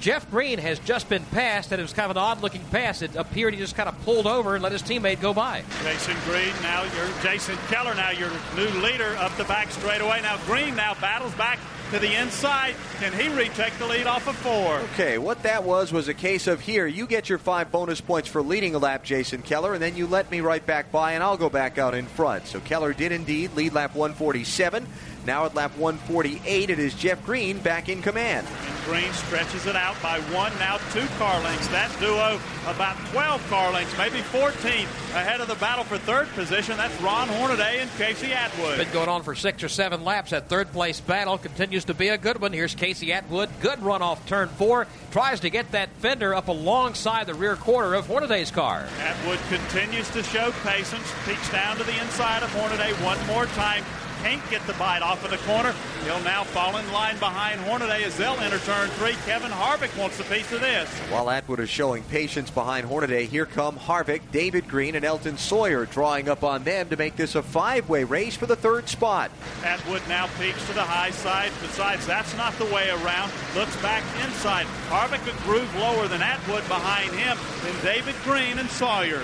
Jeff Green has just been passed, and it was kind of an odd looking pass. It appeared he just kind of pulled over and let his teammate go by. Jason Green, now you're Jason Keller, now your new leader up the back straightaway. Now Green now battles back to the inside. Can he retake the lead off of four? Okay, what that was was a case of here, you get your five bonus points for leading a lap, Jason Keller, and then you let me right back by, and I'll go back out in front. So Keller did indeed lead lap 147. Now at lap 148, it is Jeff Green back in command. And Green stretches it out by one, now two car lengths. That duo about 12 car lengths, maybe 14 ahead of the battle for third position. That's Ron Hornaday and Casey Atwood. Been going on for six or seven laps. That third place battle continues to be a good one. Here's Casey Atwood. Good run off turn four. Tries to get that fender up alongside the rear quarter of Hornaday's car. Atwood continues to show patience. Peeks down to the inside of Hornaday one more time. Can't get the bite off of the corner. He'll now fall in line behind Hornaday as they'll enter turn three. Kevin Harvick wants a piece of this. While Atwood is showing patience behind Hornaday, here come Harvick, David Green, and Elton Sawyer drawing up on them to make this a five way race for the third spot. Atwood now peeks to the high side. Besides, that's not the way around. Looks back inside. Harvick a groove lower than Atwood behind him. Then David Green and Sawyer.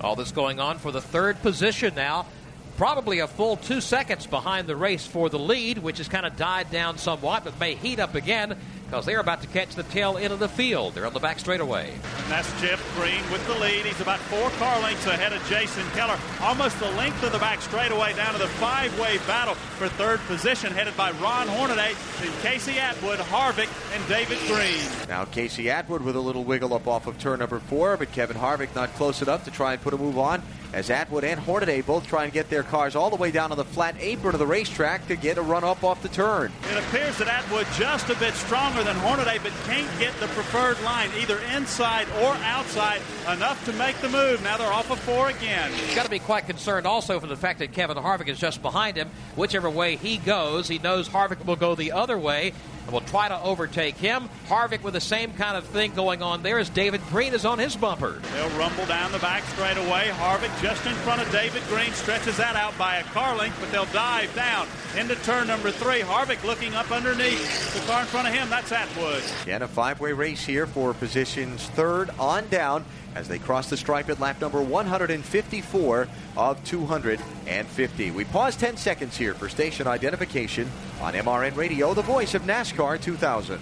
All this going on for the third position now. Probably a full two seconds behind the race for the lead, which has kind of died down somewhat, but may heat up again because they're about to catch the tail end of the field. They're on the back straightaway. And that's Jeff Green with the lead. He's about four car lengths ahead of Jason Keller. Almost the length of the back straightaway down to the five-way battle for third position, headed by Ron Hornaday, then Casey Atwood, Harvick, and David Green. Now Casey Atwood with a little wiggle up off of turn number four, but Kevin Harvick not close enough to try and put a move on. As Atwood and Hornaday both try and get their cars all the way down to the flat apron of the racetrack to get a run up off the turn. It appears that Atwood just a bit stronger than Hornaday, but can't get the preferred line either inside or outside enough to make the move. Now they're off of four again. Got to be quite concerned also for the fact that Kevin Harvick is just behind him. Whichever way he goes, he knows Harvick will go the other way and will try to overtake him. Harvick with the same kind of thing going on there as David Green is on his bumper. They'll rumble down the back straight away. Harvick just in front of David Green stretches that out by a car length, but they'll dive down into turn number three. Harvick looking up underneath the car in front of him. That's Atwood. Again, a five-way race here for positions third on down as they cross the stripe at lap number 154 of 250. We pause 10 seconds here for station identification on MRN Radio, the voice of NASCAR 2000.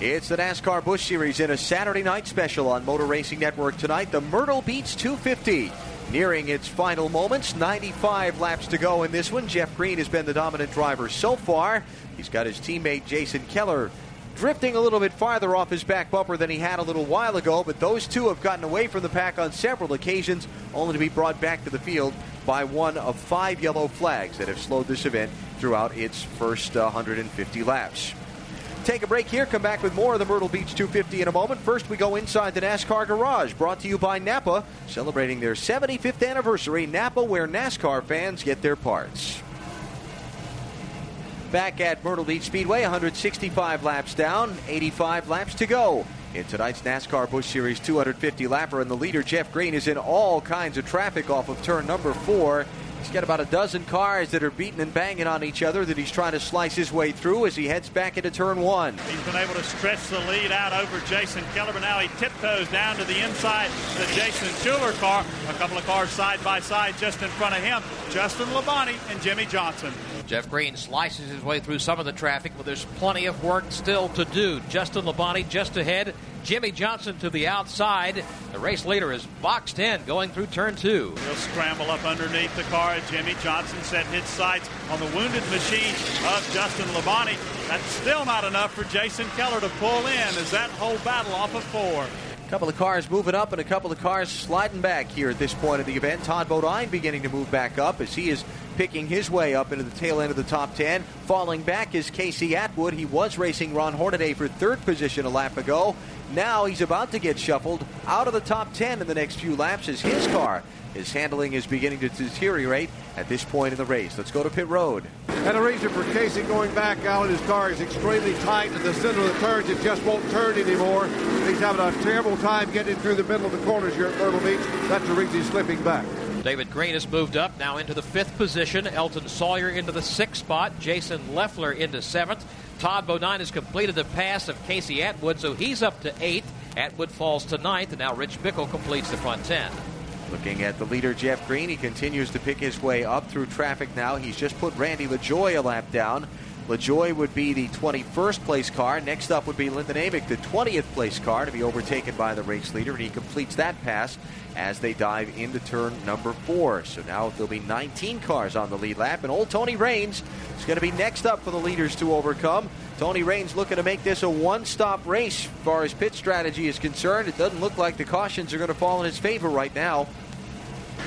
It's the NASCAR Busch Series in a Saturday night special on Motor Racing Network tonight. The Myrtle Beach 250 nearing its final moments. 95 laps to go in this one. Jeff Green has been the dominant driver so far. He's got his teammate Jason Keller drifting a little bit farther off his back bumper than he had a little while ago, but those two have gotten away from the pack on several occasions, only to be brought back to the field by one of five yellow flags that have slowed this event throughout its first uh, 150 laps. Take a break here, come back with more of the Myrtle Beach 250 in a moment. First, we go inside the NASCAR garage, brought to you by Napa, celebrating their 75th anniversary. Napa, where NASCAR fans get their parts. Back at Myrtle Beach Speedway, 165 laps down, 85 laps to go. In tonight's NASCAR Busch Series 250 lapper, and the leader, Jeff Green, is in all kinds of traffic off of turn number four. He's got about a dozen cars that are beating and banging on each other that he's trying to slice his way through as he heads back into turn one. He's been able to stretch the lead out over Jason Keller, but now he tiptoes down to the inside of the Jason Schuler car. A couple of cars side by side just in front of him. Justin Labonte and Jimmie Johnson. Jeff Green slices his way through some of the traffic, but there's plenty of work still to do. Justin Labonte just ahead. Jimmie Johnson to the outside. The race leader is boxed in going through turn two. He'll scramble up underneath the car. Jimmie Johnson set his sights on the wounded machine of Justin Labonte. That's still not enough for Jason Keller to pull in as that whole battle off of four. A couple of cars moving up and a couple of cars sliding back here at this point of the event. Todd Bodine beginning to move back up as he is picking his way up into the tail end of the top 10. Falling back is Casey Atwood. He was racing Ron Hornaday for third position a lap ago. Now he's about to get shuffled out of the top 10 in the next few laps as his car his handling is beginning to deteriorate at this point in the race. Let's go to pit road. And the reason for Casey going back out, his car is extremely tight at the center of the turns. It just won't turn anymore. He's having a terrible time getting through the middle of the corners here at Myrtle Beach. That's the reason he's slipping back. David Green has moved up now into the fifth position. Elton Sawyer into the sixth spot. Jason Leffler into seventh. Todd Bodine has completed the pass of Casey Atwood, so he's up to eighth. Atwood falls to ninth, and now Rich Bickle completes the front ten. Looking at the leader, Jeff Green, he continues to pick his way up through traffic now. He's just put Randy LaJoie a lap down. LaJoie would be the 21st place car. Next up would be Lyndon Amick, the 20th place car, to be overtaken by the race leader, and he completes that pass as they dive into turn number four. So now there'll be 19 cars on the lead lap, and old Tony Raines is going to be next up for the leaders to overcome. Tony Raines looking to make this a one stop race as far as pit strategy is concerned. It doesn't look like the cautions are going to fall in his favor right now.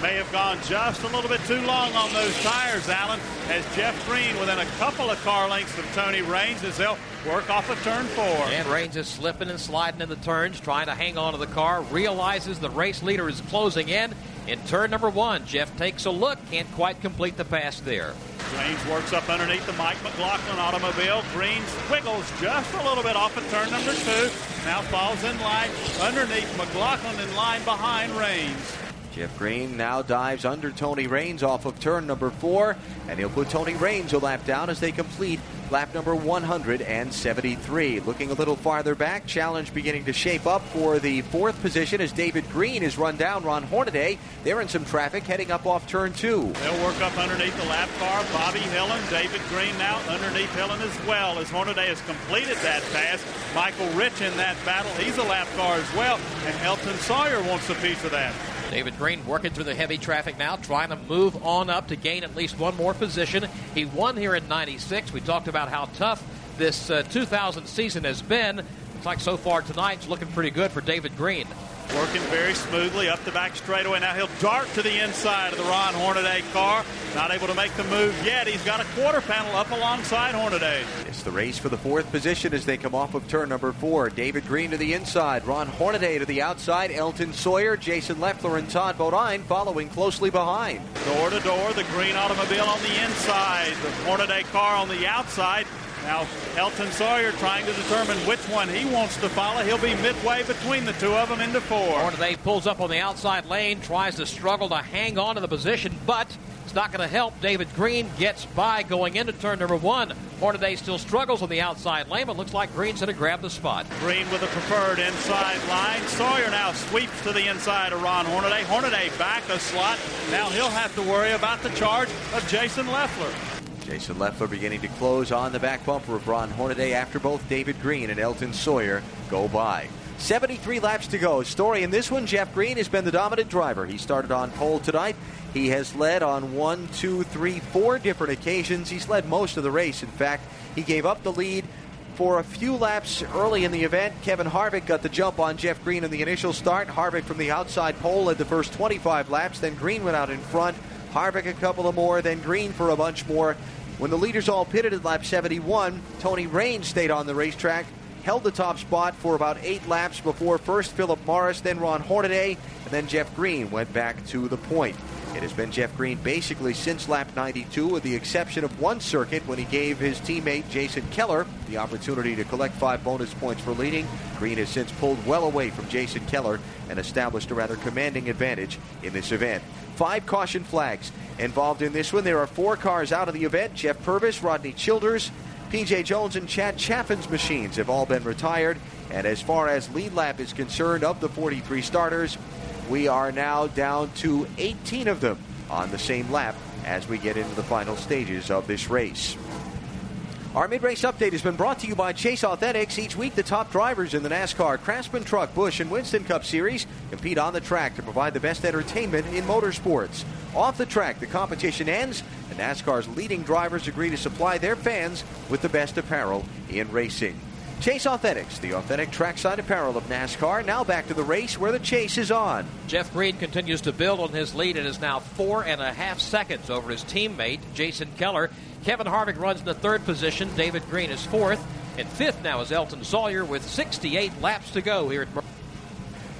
May have gone just a little bit too long on those tires, Alan, as Jeff Green within a couple of car lengths of Tony Raines as they'll work off of turn four. And Raines is slipping and sliding in the turns, trying to hang on to the car, realizes the race leader is closing in. In turn number one, Jeff takes a look, can't quite complete the pass there. Raines works up underneath the Mike McLaughlin automobile. Green squiggles just a little bit off of turn number two. Now falls in line underneath McLaughlin in line behind Raines. Jeff Green now dives under Tony Raines off of turn number four, and he'll put Tony Raines a lap down as they complete lap number 173. Looking a little farther back, challenge beginning to shape up for the fourth position as David Green is run down Ron Hornaday. They're in some traffic heading up off turn two. They'll work up underneath the lap car. Bobby Hillin, David Green now underneath Hillin as well as Hornaday has completed that pass. Michael Ritch in that battle. He's a lap car as well. And Elton Sawyer wants a piece of that. David Green working through the heavy traffic now, trying to move on up to gain at least one more position. He won here in 96. We talked about how tough this uh, 2000 season has been. Looks like so far tonight's looking pretty good for David Green. Working very smoothly up the back straightaway. Now he'll dart to the inside of the Ron Hornaday car. Not able to make the move yet. He's got a quarter panel up alongside Hornaday. It's the race for the fourth position as they come off of turn number four. David Green to the inside, Ron Hornaday to the outside, Elton Sawyer, Jason Leffler, and Todd Bodine following closely behind. Door to door, the green automobile on the inside, the Hornaday car on the outside. Now, Elton Sawyer trying to determine which one he wants to follow. He'll be midway between the two of them into four. Hornaday pulls up on the outside lane, tries to struggle to hang on to the position, but it's not going to help. David Green gets by going into turn number one. Hornaday still struggles on the outside lane, but looks like Green's going to grab the spot. Green with the preferred inside line. Sawyer now sweeps to the inside of Ron Hornaday. Hornaday back a slot. Now he'll have to worry about the charge of Jason Leffler. Jason Leffler beginning to close on the back bumper of Ron Hornaday after both David Green and Elton Sawyer go by. 73 laps to go. Story in this one Jeff Green has been the dominant driver. He started on pole tonight. He has led on one, two, three, four different occasions. He's led most of the race. In fact, he gave up the lead for a few laps early in the event. Kevin Harvick got the jump on Jeff Green in the initial start. Harvick from the outside pole led the first 25 laps. Then Green went out in front. Harvick a couple of more. Then Green for a bunch more. When the leaders all pitted at lap 71, Tony Raines stayed on the racetrack, held the top spot for about eight laps before first Philip Morris, then Ron Hornaday, and then Jeff Green went back to the point. It has been Jeff Green basically since lap 92, with the exception of one circuit when he gave his teammate Jason Keller the opportunity to collect five bonus points for leading. Green has since pulled well away from Jason Keller and established a rather commanding advantage in this event. Five caution flags involved in this one. There are four cars out of the event. Jeff Purvis, Rodney Childers, PJ Jones, and Chad Chaffin's machines have all been retired. And as far as lead lap is concerned, of the 43 starters, we are now down to 18 of them on the same lap as we get into the final stages of this race. Our mid-race update has been brought to you by Chase Authentics. Each week, the top drivers in the NASCAR, Craftsman Truck, Busch, and Winston Cup Series compete on the track to provide the best entertainment in motorsports. Off the track, the competition ends, and NASCAR's leading drivers agree to supply their fans with the best apparel in racing. Chase Authentics, the authentic trackside apparel of NASCAR. Now back to the race where the chase is on. Jeff Green continues to build on his lead and is now four and a half seconds over his teammate, Jason Keller. Kevin Harvick runs in the third position. David Green is fourth. And fifth now is Elton Sawyer with 68 laps to go here at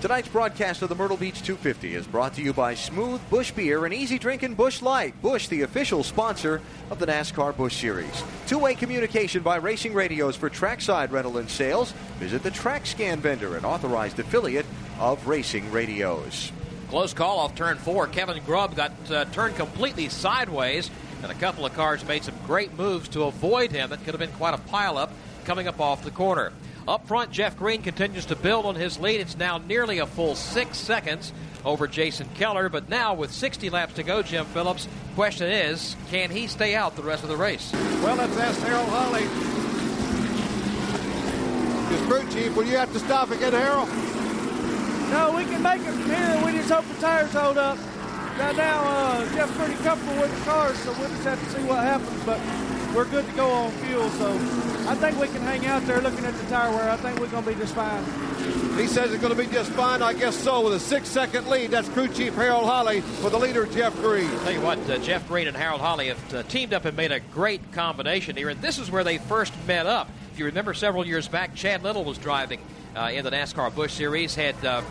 Tonight's broadcast of the Myrtle Beach 250 is brought to you by Smooth Busch Beer and Easy Drinking Busch Light. Busch, the official sponsor of the NASCAR Busch Series. Two way communication by Racing Radios for trackside rental and sales. Visit the TrackScan vendor, an authorized affiliate of Racing Radios. Close call off turn four. Kevin Grubb got uh, turned completely sideways, and a couple of cars made some great moves to avoid him. It could have been quite a pileup coming up off the corner. Up front, Jeff Green continues to build on his lead. It's now nearly a full six seconds over Jason Keller, but now with 60 laps to go, Jim Phillips, question is, can he stay out the rest of the race? Well, let's ask Harold Holly. His crew chief, will you have to stop again, Harold? No, we can make it from here. We just hope the tires hold up. Now, now uh, Jeff's pretty comfortable with the cars, so we'll just have to see what happens. But we're good to go on fuel, so I think we can hang out there looking at the tire wear. I think we're going to be just fine. He says it's going to be just fine. I guess so. With a six-second lead, that's crew chief Harold Holly for the leader Jeff Green. Tell you what, uh, Jeff Green and Harold Holly have uh, teamed up and made a great combination here, and this is where they first met up. If you remember, several years back, Chad Little was driving uh, in the NASCAR Busch Series, had uh,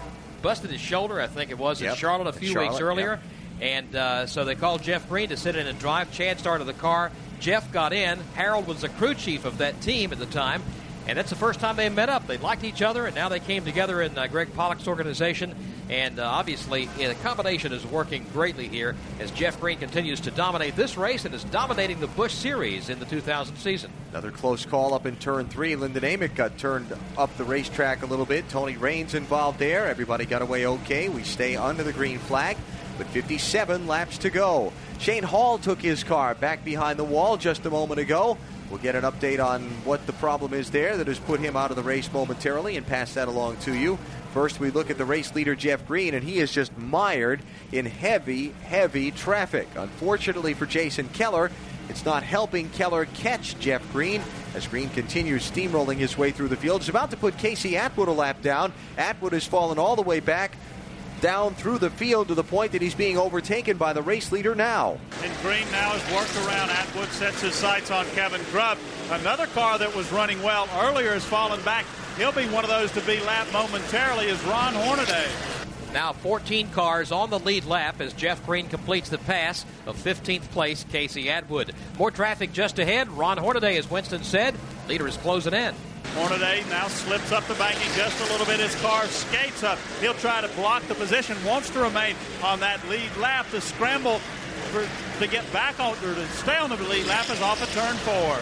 busted his shoulder, I think it was, Yep. in Charlotte a few Charlotte, weeks earlier. yep. And uh, so they called Jeff Green to sit in and drive. Chad started the car. Jeff got in. Harold was the crew chief of that team at the time. And that's the first time they met up. They liked each other, and now they came together in uh, Greg Pollex's organization. And uh, obviously, the combination is working greatly here as Jeff Green continues to dominate this race and is dominating the Busch Series in the 2000 season. Another close call up in turn three. Lyndon Amick got turned up the racetrack a little bit. Tony Raines involved there. Everybody got away okay. We stay under the green flag with 57 laps to go. Shane Hall took his car back behind the wall just a moment ago. We'll get an update on what the problem is there that has put him out of the race momentarily and pass that along to you. First, we look at the race leader, Jeff Green, and he is just mired in heavy, heavy traffic. Unfortunately for Jason Keller, it's not helping Keller catch Jeff Green as Green continues steamrolling his way through the field. He's about to put Casey Atwood a lap down. Atwood has fallen all the way back down through the field to the point that he's being overtaken by the race leader now. And Green now has worked around Atwood, sets his sights on Kevin Grubb. Another car that was running well earlier has fallen back. He'll be one of those to be lapped momentarily is Ron Hornaday. Now 14 cars on the lead lap as Jeff Green completes the pass of 15th place Casey Atwood. More traffic just ahead. Ron Hornaday, as Winston said, leader is closing in. Hornaday now slips up the banking just a little bit. His car skates up. He'll try to block the position. Wants to remain on that lead lap. The scramble for, to get back on or to stay on the lead lap is off of turn four.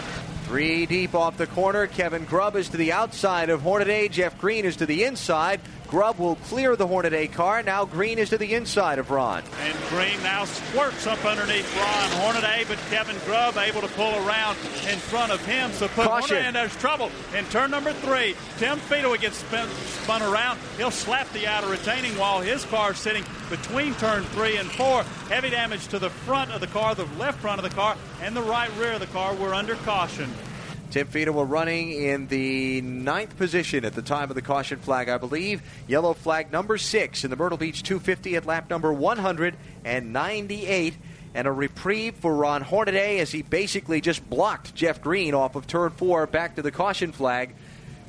Three deep off the corner. Kevin Grubb is to the outside of Hornaday. Jeff Green is to the inside. Grubb will clear the Hornaday car. Now Green is to the inside of Ron. And Green now squirts up underneath Ron Hornaday, but Kevin Grubb able to pull around in front of him. So put Caution. In there's trouble. In turn number three, Tim Fedewa gets spun, spun around. He'll slap the outer retaining wall. His car sitting between turn three and four. Heavy damage to the front of the car, the left front of the car, and the right rear of the car. We're under caution. Tim Fedewa running in the ninth position at the time of the caution flag, I believe. Yellow flag number six in the Myrtle Beach 250 at lap number 198. And a reprieve for Ron Hornaday as he basically just blocked Jeff Green off of turn four back to the caution flag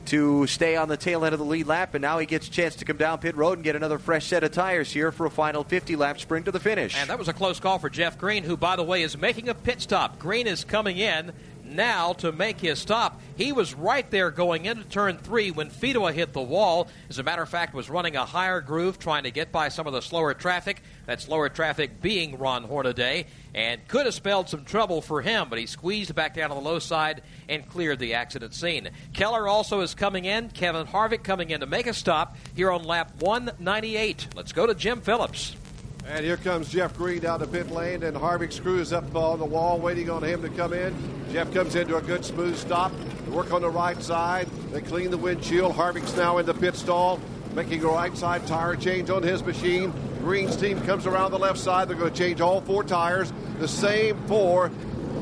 to stay on the tail end of the lead lap. And now he gets a chance to come down pit road and get another fresh set of tires here for a final 50 lap sprint to the finish. And that was a close call for Jeff Green, who, by the way, is making a pit stop. Green is coming in now to make his stop. He was right there going into turn three when Fedewa hit the wall. As a matter of fact, was running a higher groove trying to get by some of the slower traffic. That slower traffic being Ron Hornaday, and could have spelled some trouble for him, but he squeezed back down on the low side and cleared the accident scene. Keller also is coming in. Kevin Harvick coming in to make a stop here on lap 198. Let's go to Jim Phillips. And here comes Jeff Green down the pit lane, and Harvick screws up on the wall, waiting on him to come in. Jeff comes into a good smooth stop. They work on the right side. They clean the windshield. Harvick's now in the pit stall, making a right side tire change on his machine. Green's team comes around the left side. They're going to change all four tires, the same for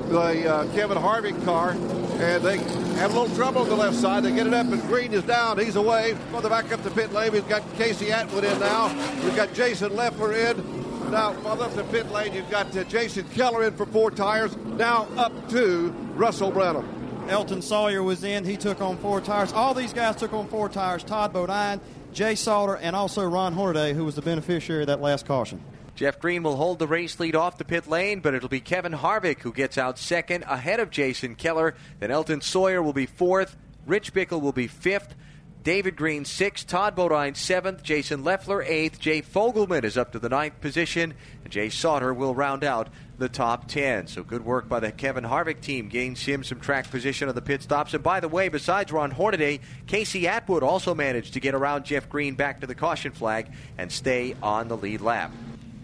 the uh, Kevin Harvick car, and they have a little trouble on the left side. They get it up, and Green is down. He's away. They're back up the pit lane. We've got Casey Atwood in now. We've got Jason Leffler in. Now, while up the pit lane, you've got uh, Jason Keller in for four tires. Now up to Russell Branham. Elton Sawyer was in. He took on four tires. All these guys took on four tires. Todd Bodine, Jay Sauter, and also Ron Hornaday, who was the beneficiary of that last caution. Jeff Green will hold the race lead off the pit lane, but it'll be Kevin Harvick who gets out second ahead of Jason Keller. Then Elton Sawyer will be fourth. Rich Bickle will be fifth. David Green sixth, Todd Bodine seventh, Jason Leffler eighth, Jay Fogleman is up to the ninth position, and Jay Sauter will round out the top ten. So good work by the Kevin Harvick team, gains him some track position on the pit stops. And by the way, besides Ron Hornaday, Casey Atwood also managed to get around Jeff Green back to the caution flag and stay on the lead lap.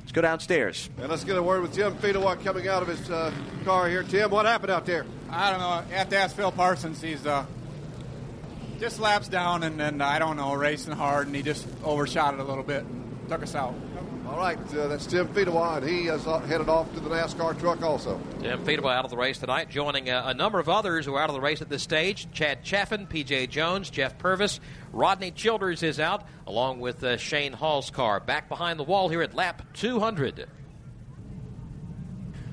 Let's go downstairs. And let's get a word with Tim Fedewa coming out of his uh, car here. Tim, what happened out there? I don't know. You have to ask Phil Parsons. He's uh, just laps down and then I don't know, racing hard, and he just overshot it a little bit, and took us out. All right, uh, that's Tim Fedewa, and he is uh, headed off to the NASCAR truck also. Tim Fedewa out of the race tonight, joining a, a, number of others who are out of the race at this stage. Chad Chaffin, P.J. Jones, Jeff Purvis, Rodney Childers is out, along with uh, Shane Hall's car. Back behind the wall here at lap 200.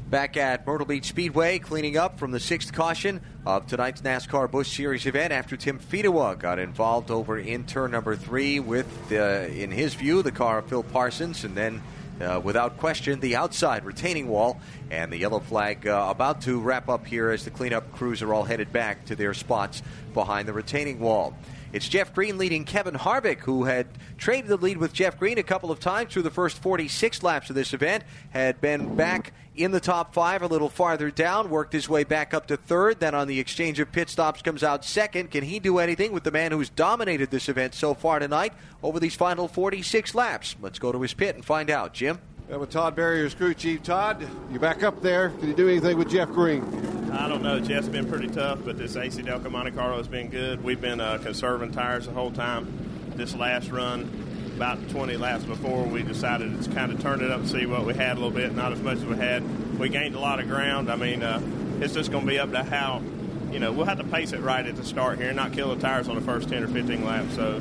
Back at Myrtle Beach Speedway, cleaning up from the sixth caution of tonight's NASCAR Busch Series event after Tim Fedewa got involved over in turn number three with, uh, in his view, the car of Phil Parsons, and then uh, without question, the outside retaining wall and the yellow flag uh, about to wrap up here as the cleanup crews are all headed back to their spots behind the retaining wall. It's Jeff Green leading Kevin Harvick, who had traded the lead with Jeff Green a couple of times through the first 46 laps of this event, had been back in the top five a little farther down, worked his way back up to third, then on the exchange of pit stops comes out second. Can he do anything with the man who's dominated this event so far tonight over these final 46 laps? Let's go to his pit and find out. Jim? With Todd your crew chief. Todd, you're back up there. Can you do anything with Jeff Green? I don't know. Jeff's been pretty tough, but this AC Delco Monte Carlo has been good. We've been uh, conserving tires the whole time. This last run, about 20 laps before, we decided to kind of turn it up and see what we had a little bit, not as much as we had. We gained a lot of ground. I mean, uh, it's just going to be up to how, you know, we'll have to pace it right at the start here and not kill the tires on the first 10 or 15 laps. So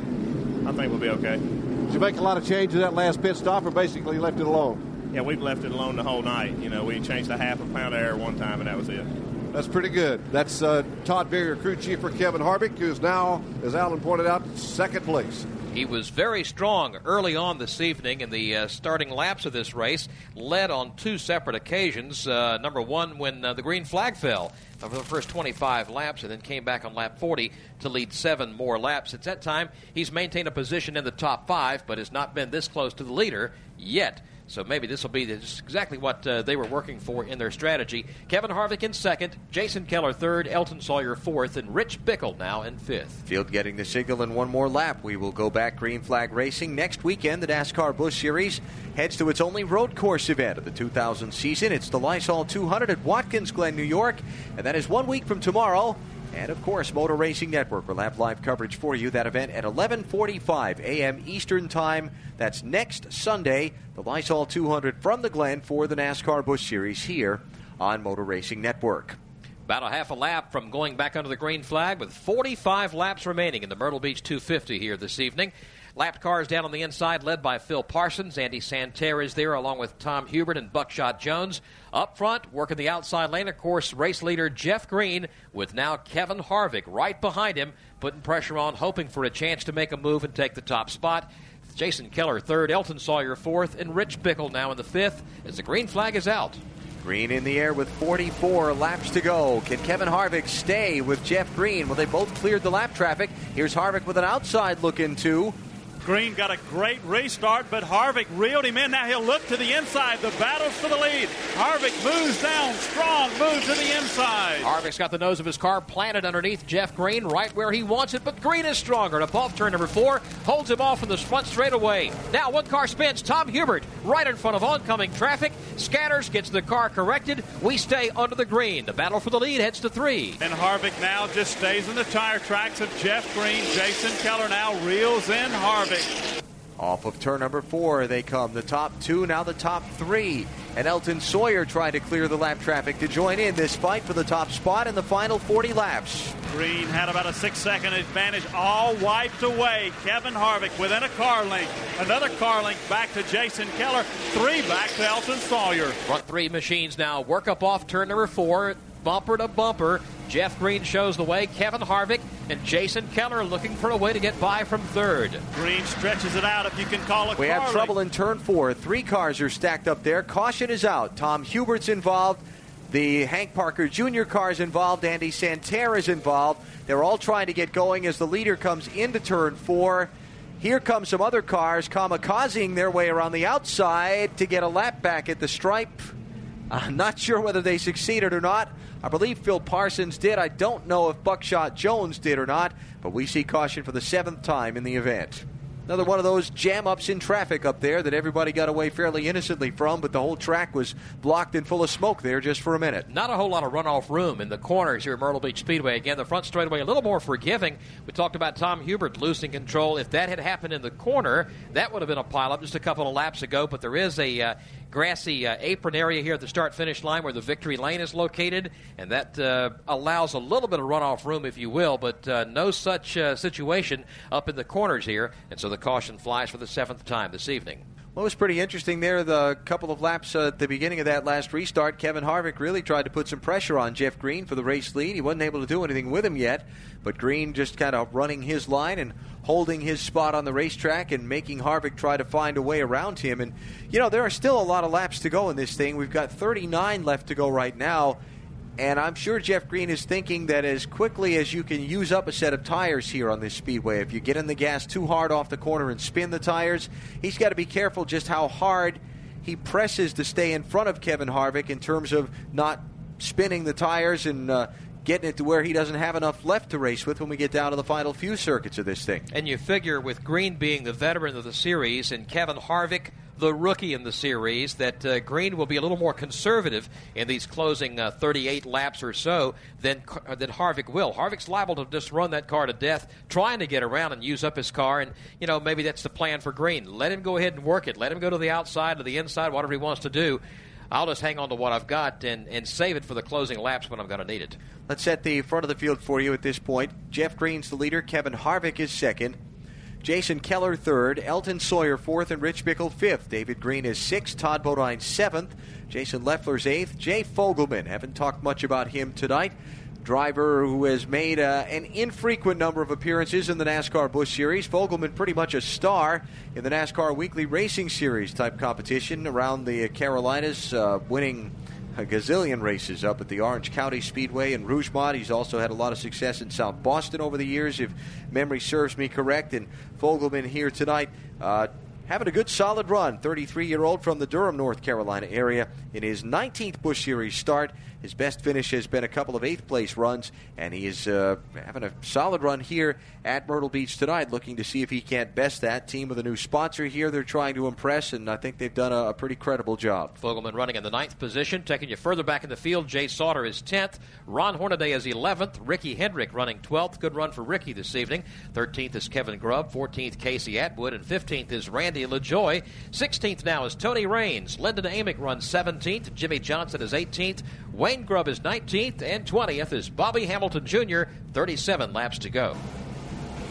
I think we'll be okay. Did you make a lot of changes in that last pit stop, or basically left it alone? Yeah, we've left it alone the whole night. You know, we changed a half a pound of air one time, and that was it. That's pretty good. That's uh, Todd Berrier, crew chief for Kevin Harvick, who's now, as Alan pointed out, second place. He was very strong early on this evening in the uh, starting laps of this race, led on two separate occasions. Uh, number one, when uh, the green flag fell for the first 25 laps, and then came back on lap 40 to lead seven more laps. Since that time, he's maintained a position in the top five, but has not been this close to the leader yet. So maybe this will be just exactly what uh, they were working for in their strategy. Kevin Harvick in second, Jason Keller third, Elton Sawyer fourth, and Rich Bickle now in fifth. Field getting the signal in one more lap. We will go back green flag racing next weekend. The NASCAR Busch Series heads to its only road course event of the 2000 season. It's the Lysol 200 at Watkins Glen, New York, and that is one week from tomorrow. And of course, Motor Racing Network will have live coverage for you. That event at 11:45 a.m. Eastern Time. That's next Sunday. The Lysol 200 from the Glen for the NASCAR Busch Series here on Motor Racing Network. About a half a lap from going back under the green flag with 45 laps remaining in the Myrtle Beach 250 here this evening. Lapped cars down on the inside, led by Phil Parsons. Andy Santerre is there, along with Tom Hubert and Buckshot Jones. Up front, working the outside lane, of course, race leader Jeff Green, with now Kevin Harvick right behind him, putting pressure on, hoping for a chance to make a move and take the top spot. Jason Keller third, Elton Sawyer fourth, and Rich Bickle now in the fifth as the green flag is out. Green in the air with 44 laps to go. Can Kevin Harvick stay with Jeff Green? Well, they both cleared the lap traffic. Here's Harvick with an outside look into. Green got a great restart, but Harvick reeled him in. Now he'll look to the inside. The battle's for the lead. Harvick moves down, strong move to the inside. Harvick's got the nose of his car planted underneath Jeff Green, right where he wants it, but Green is stronger. Up off turn number four, holds him off in the front straightaway. Now one car spins. Tom Hubert right in front of oncoming traffic. Scatters, gets the car corrected. We stay under the green. The battle for the lead heads to three. And Harvick now just stays in the tire tracks of Jeff Green. Jason Keller now reels in Harvick. Off of turn number four, they come. The top two, now the top three. And Elton Sawyer trying to clear the lap traffic to join in this fight for the top spot in the final 40 laps. Green had about a six second advantage, all wiped away. Kevin Harvick within a car length. Another car length back to Jason Keller. Three back to Elton Sawyer. Front three machines now work up off turn number four bumper to bumper. Jeff Green shows the way. Kevin Harvick and Jason Keller looking for a way to get by from third. Green stretches it out if you can call it. We have trouble in turn four. Three cars are stacked up there. Caution is out. Tom Hubert's involved. The Hank Parker Jr. car is involved. Andy Santerre is involved. They're all trying to get going as the leader comes into turn four. Here come some other cars kamikazing their way around the outside to get a lap back at the stripe. I'm not sure whether they succeeded or not. I believe Phil Parsons did. I don't know if Buckshot Jones did or not, but we see caution for the seventh time in the event. Another one of those jam ups in traffic up there that everybody got away fairly innocently from, but the whole track was blocked and full of smoke there just for a minute. Not a whole lot of runoff room in the corners here at Myrtle Beach Speedway. Again, the front straightaway a little more forgiving. We talked about Tom Hubert losing control. If that had happened in the corner, that would have been a pileup just a couple of laps ago, but there is a. Uh, grassy uh, apron area here at the start finish line where the victory lane is located, and that uh, allows a little bit of runoff room, if you will, but uh, no such uh, situation up in the corners here, and so the caution flies for the seventh time this evening. It was pretty interesting there. The couple of laps uh, at the beginning of that last restart, Kevin Harvick really tried to put some pressure on Jeff Green for the race lead. He wasn't able to do anything with him yet, but Green just kind of running his line and holding his spot on the racetrack and making Harvick try to find a way around him. And, you know, there are still a lot of laps to go in this thing. We've got 39 left to go right now. And I'm sure Jeff Green is thinking that as quickly as you can use up a set of tires here on this speedway, if you get in the gas too hard off the corner and spin the tires, he's got to be careful just how hard he presses to stay in front of Kevin Harvick in terms of not spinning the tires and uh, getting it to where he doesn't have enough left to race with when we get down to the final few circuits of this thing. And you figure with Green being the veteran of the series and Kevin Harvick the rookie in the series, that uh, Green will be a little more conservative in these closing uh, 38 laps or so than uh, than Harvick will. Harvick's liable to just run that car to death, trying to get around and use up his car. And you know maybe that's the plan for Green. Let him go ahead and work it. Let him go to the outside, to the inside, whatever he wants to do. I'll just hang on to what I've got and, and save it for the closing laps when I'm going to need it. Let's set the front of the field for you at this point. Jeff Green's the leader. Kevin Harvick is second. Jason Keller third, Elton Sawyer fourth, and Rich Bickle fifth. David Green is sixth, Todd Bodine seventh, Jason Leffler's eighth, Jay Fogleman. Haven't talked much about him tonight. Driver who has made uh, an infrequent number of appearances in the NASCAR Busch Series. Fogleman, pretty much a star in the NASCAR Weekly Racing Series type competition around the Carolinas, uh, winning a gazillion races up at the Orange County Speedway in Rougemont. He's also had a lot of success in South Boston over the years, if memory serves me correct. And Fogleman here tonight. Uh, having a good solid run. 33 year old from the Durham, North Carolina area in his 19th Busch Series start. His best finish has been a couple of eighth place runs, and he is uh, having a solid run here at Myrtle Beach tonight, looking to see if he can't best that. Team with a new sponsor here, they're trying to impress, and I think they've done a, a pretty credible job. Fogleman running in the ninth position, taking you further back in the field. Jay Sauter is 10th. Ron Hornaday is 11th. Ricky Hendrick running 12th. Good run for Ricky this evening. 13th is Kevin Grubb. 14th, Casey Atwood. And 15th is Randy LaJoie. 16th now is Tony Raines. Lyndon Amick runs 17th. Jimmie Johnson is 18th. Wayne Grubb is 19th. And 20th is Bobby Hamilton Jr. 37 laps to go.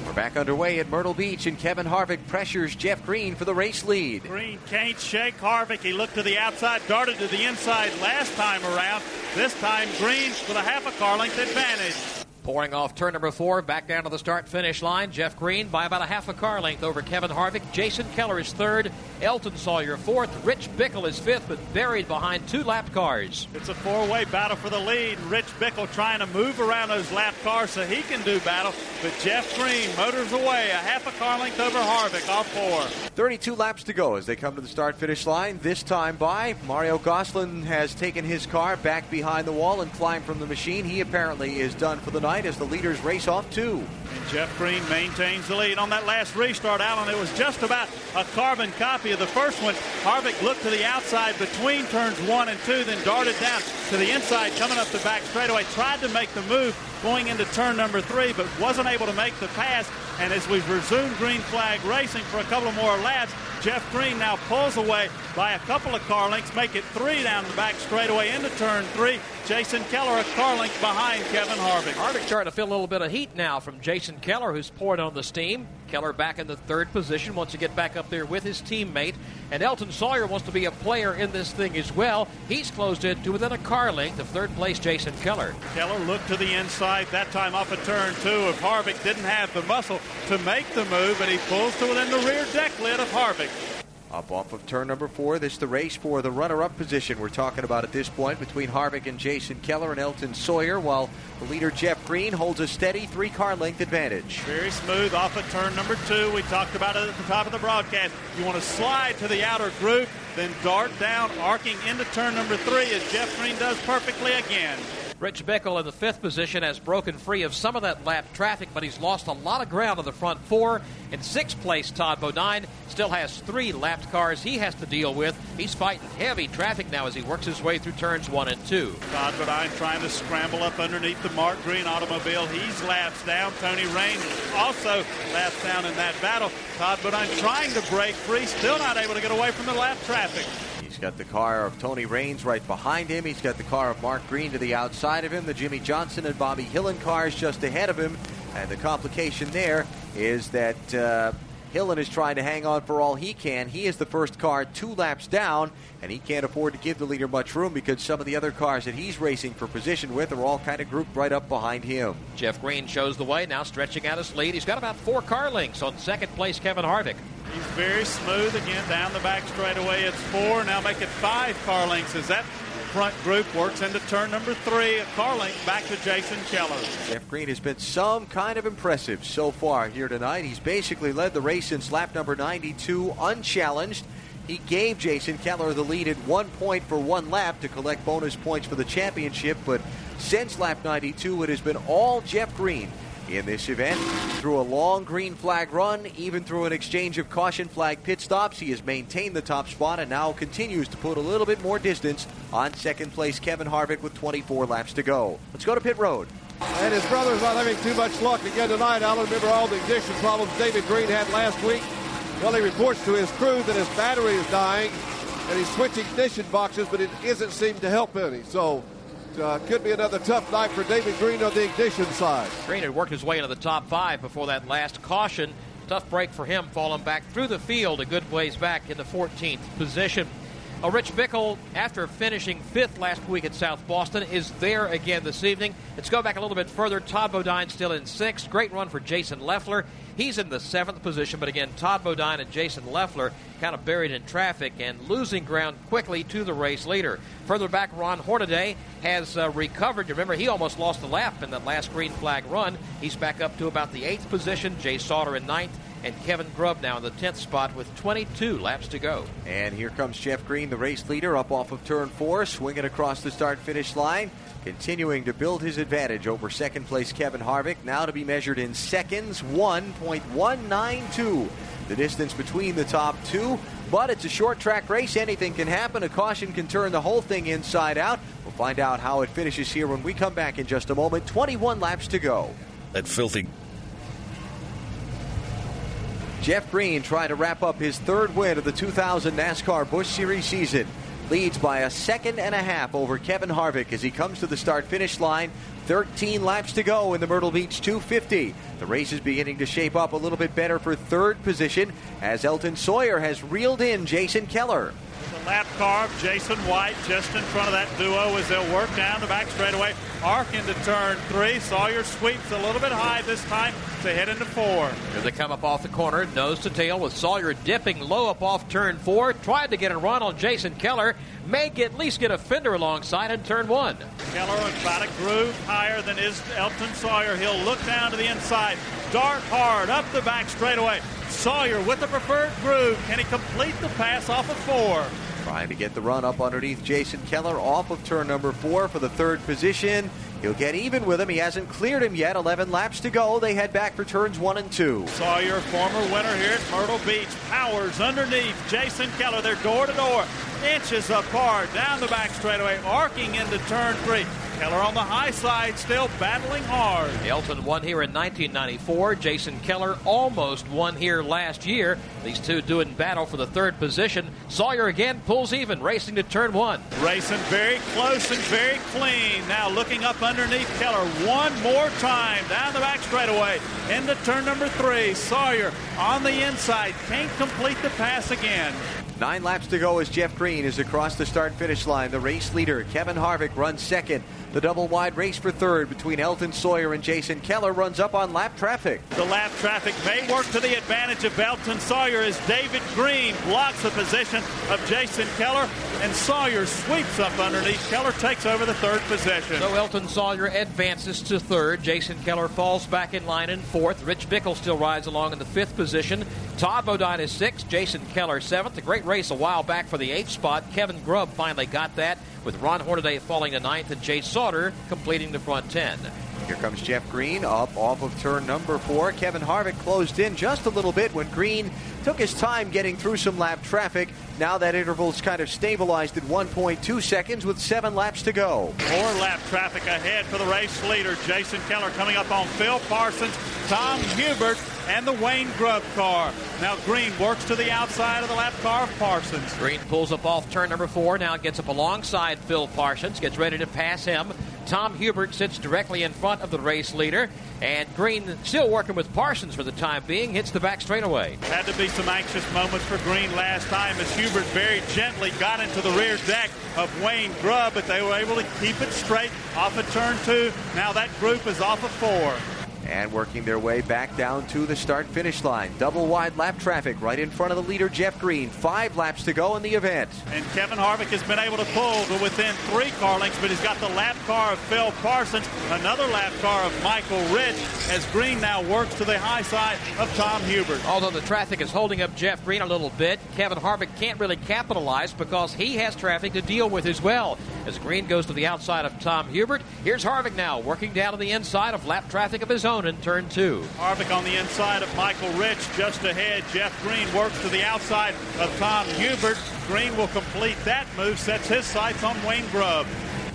We're back underway at Myrtle Beach, and Kevin Harvick pressures Jeff Green for the race lead. Green can't shake Harvick. He looked to the outside, darted to the inside last time around. This time, Green with a half a car length advantage. Pouring off turn number four, back down to the start finish line. Jeff Green by about a half a car length over Kevin Harvick. Jason Keller is third. Elton Sawyer fourth. Rich Bickle is fifth, but buried behind two lap cars. It's a four way battle for the lead. Rich Bickle trying to move around those lap cars so he can do battle. But Jeff Green motors away a half a car length over Harvick off four. 32 laps to go as they come to the start finish line. This time by Mario Gosselin has taken his car back behind the wall and climbed from the machine. He apparently is done for the night as the leaders race off two. And Jeff Green maintains the lead on that last restart, Allen. It was just about a carbon copy of the first one. Harvick looked to the outside between turns one and two, then darted down to the inside, coming up the back straightaway. Tried to make the move going into turn number three, but wasn't able to make the pass. And as we've resumed green flag racing for a couple of more laps, Jeff Green now pulls away by a couple of car lengths, make it three down the back straightaway into turn three. Jason Keller a car length behind Kevin Harvick. Harvick starting to feel a little bit of heat now from Jason Keller, who's pouring on the steam. Keller back in the third position, wants to get back up there with his teammate. And Elton Sawyer wants to be a player in this thing as well. He's closed in to within a car length of third place Jason Keller. Keller looked to the inside, that time off a turn two. If Harvick didn't have the muscle to make the move, and he pulls to within the rear deck lid of Harvick. Up off of turn number four. This is the race for the runner-up position we're talking about at this point between Harvick and Jason Keller and Elton Sawyer, while the leader Jeff Green holds a steady three-car length advantage. Very smooth off of turn number two. We talked about it at the top of the broadcast. You want to slide to the outer group, then dart down, arcing into turn number three as Jeff Green does perfectly again. Rich Bickle in the fifth position has broken free of some of that lap traffic, but he's lost a lot of ground on the front four. In sixth place, Todd Bodine still has three lapped cars he has to deal with. He's fighting heavy traffic now as he works his way through turns one and two. Todd Bodine trying to scramble up underneath the Mark Green automobile. He's laps down. Tony Raines also laps down in that battle. Todd Bodine trying to break free, still not able to get away from the lap traffic. He's got the car of Tony Raines right behind him. He's got the car of Mark Green to the outside of him. The Jimmie Johnson and Bobby Hillin cars just ahead of him. And the complication there is that uh, Hillin is trying to hang on for all he can. He is the first car two laps down, and he can't afford to give the leader much room because some of the other cars that he's racing for position with are all kind of grouped right up behind him. Jeff Green shows the way, now stretching out his lead. He's got about four car lengths on second place, Kevin Harvick. He's very smooth again down the back straightaway. It's four, now make it five car lengths Is that front group works into turn number three. A car length back to Jason Keller. Jeff Green has been some kind of impressive so far here tonight. He's basically led the race since lap number 92 unchallenged. He gave Jason Keller the lead at one point for one lap to collect bonus points for the championship, but since lap 92, it has been all Jeff Green in this event. Through a long green flag run, even through an exchange of caution flag pit stops, he has maintained the top spot and now continues to put a little bit more distance on second place Kevin Harvick with 24 laps to go. Let's go to pit road. And his brother's not having too much luck again tonight. I'll remember all the ignition problems David Green had last week. Well, he reports to his crew that his battery is dying, and he's switching ignition boxes, but it isn't seeming to help any. So uh, could be another tough night for David Green on the ignition side. Green had worked his way into the top five before that last caution. Tough break for him, falling back through the field a good ways back in the 14th position. Uh, Rich Bickle, after finishing fifth last week at South Boston, is there again this evening. Let's go back a little bit further. Todd Bodine still in sixth. Great run for Jason Leffler. He's in the seventh position, but again, Todd Bodine and Jason Leffler kind of buried in traffic and losing ground quickly to the race leader. Further back, Ron Hornaday has uh, recovered. Remember, he almost lost the lap in that last green flag run. He's back up to about the eighth position. Jay Sauter in ninth. And Kevin Grubb now in the 10th spot with 22 laps to go. And here comes Jeff Green, the race leader, up off of turn four, swinging across the start finish line, continuing to build his advantage over second place Kevin Harvick, now to be measured in seconds 1.192. The distance between the top two, but it's a short track race. Anything can happen. A caution can turn the whole thing inside out. We'll find out how it finishes here when we come back in just a moment. 21 laps to go. That filthy. Jeff Green trying to wrap up his third win of the 2000 NASCAR Busch Series season. Leads by a second and a half over Kevin Harvick as he comes to the start finish line. 13 laps to go in the Myrtle Beach 250. The race is beginning to shape up a little bit better for third position as Elton Sawyer has reeled in Jason Keller. The lap car of Jason White just in front of that duo as they'll work down the back straightaway. Arc into turn three. Sawyer sweeps a little bit high this time to head into four. As they come up off the corner, nose to tail, with Sawyer dipping low up off turn four. Tried to get a run on Jason Keller. May at least get a fender alongside in turn one. Keller about a groove higher than is Elton Sawyer. He'll look down to the inside. Dart hard up the back straightaway. Sawyer with the preferred groove. Can he complete the pass off of four? Trying to get the run up underneath Jason Keller off of turn number four for the third position. He'll get even with him. He hasn't cleared him yet. 11 laps to go. They head back for turns one and two. Sawyer, former winner here at Myrtle Beach, powers underneath Jason Keller. They're door to door, inches apart, down the back straightaway, arcing into turn three. Keller on the high side, still battling hard. Elton won here in 1994. Jason Keller almost won here last year. These two doing battle for the third position. Sawyer again pulls even, racing to turn one. Racing very close and very clean. Now looking up underneath Keller one more time down the back straightaway into turn number three. Sawyer on the inside can't complete the pass again. Nine laps to go as Jeff Green is across the start finish line. The race leader, Kevin Harvick, runs second. The double wide race for third between Elton Sawyer and Jason Keller runs up on lap traffic. The lap traffic may work to the advantage of Elton Sawyer as David Green blocks the position of Jason Keller and Sawyer sweeps up underneath. Keller takes over the third position. So Elton Sawyer advances to third. Jason Keller falls back in line in fourth. Rich Bickle still rides along in the fifth position. Todd Bodine is sixth. Jason Keller seventh. A great race a while back for the eighth spot. Kevin Grubb finally got that with Ron Hornaday falling to ninth and Jay Completing the front ten. Here comes Jeff Green up off of turn number four. Kevin Harvick closed in just a little bit when Green took his time getting through some lap traffic. Now that interval's kind of stabilized at 1.2 seconds with seven laps to go. More lap traffic ahead for the race leader. Jason Keller coming up on Phil Parsons, Tom Hubert, and the Wayne Grubb car. Now Green works to the outside of the lap car of Parsons. Green pulls up off turn number four, now gets up alongside Phil Parsons, gets ready to pass him. Tom Hubert sits directly in front of the race leader, and Green still working with Parsons for the time being, hits the back straightaway. Had to be some anxious moments for Green last time as Hubert very gently got into the rear deck of Wayne Grubb, but they were able to keep it straight off of turn two. Now that group is off of four. And working their way back down to the start finish line. Double wide lap traffic right in front of the leader, Jeff Green. Five laps to go in the event. And Kevin Harvick has been able to pull to within three car lengths, but he's got the lap car of Phil Parsons, another lap car of Michael Ritch, as Green now works to the high side of Tom Hubert. Although the traffic is holding up Jeff Green a little bit, Kevin Harvick can't really capitalize because he has traffic to deal with as well. As Green goes to the outside of Tom Hubert, here's Harvick now working down to the inside of lap traffic of his own in turn two. Harvick on the inside of Michael Ritch just ahead. Jeff Green works to the outside of Tom Hubert. Green will complete that move, sets his sights on Wayne Grubb.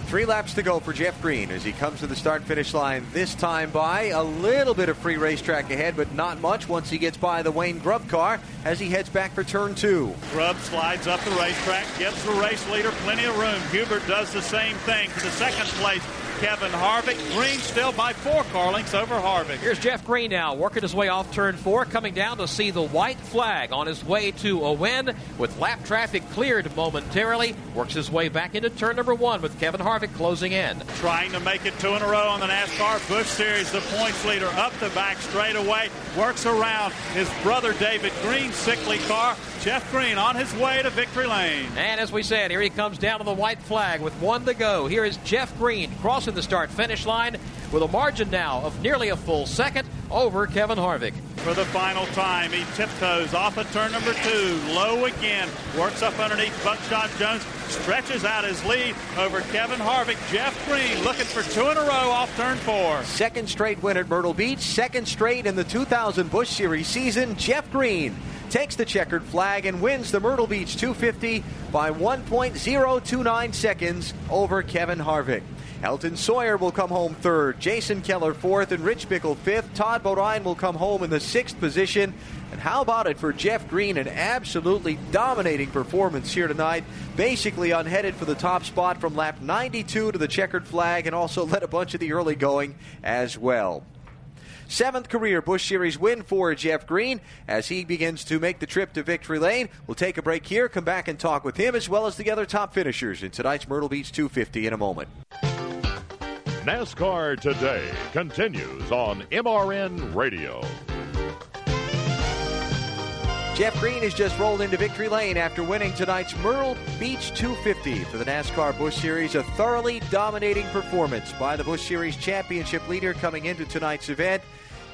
Three laps to go for Jeff Green as he comes to the start finish line this time by a little bit of free racetrack ahead, but not much once he gets by the Wayne Grubb car as he heads back for turn two. Grubb slides up the racetrack, gives the race leader plenty of room. Hubert does the same thing to the second place. Kevin Harvick. Green still by four car lengths over Harvick. Here's Jeff Green now working his way off turn four, coming down to see the white flag on his way to a win with lap traffic cleared momentarily. Works his way back into turn number one with Kevin Harvick closing in. Trying to make it two in a row on the NASCAR Busch Series. The points leader up the back straightaway. Works around his brother David Green's sickly car. Jeff Green on his way to victory lane. And as we said, here he comes down to the white flag with one to go. Here is Jeff Green crossing the start finish line with a margin now of nearly a full second over Kevin Harvick. For the final time. He tiptoes off of turn number two, low again, works up underneath Buckshot Jones, stretches out his lead over Kevin Harvick. Jeff Green looking for two in a row off turn four. Second straight win at Myrtle Beach, second straight in the 2000 Busch Series season. Jeff Green takes the checkered flag and wins the Myrtle Beach 250 by 1.029 seconds over Kevin Harvick. Elton Sawyer will come home third, Jason Keller fourth, and Rich Bickle fifth. Todd Bodine will come home in the sixth position. And how about it for Jeff Green? An absolutely dominating performance here tonight. Basically unheaded for the top spot from lap 92 to the checkered flag, and also led a bunch of the early going as well. Seventh career Busch Series win for Jeff Green as he begins to make the trip to victory lane. We'll take a break here, come back and talk with him as well as the other top finishers in tonight's Myrtle Beach 250 in a moment. NASCAR Today continues on MRN Radio. Jeff Green has just rolled into victory lane after winning tonight's Myrtle Beach 250 for the NASCAR Busch Series. A thoroughly dominating performance by the Busch Series championship leader coming into tonight's event.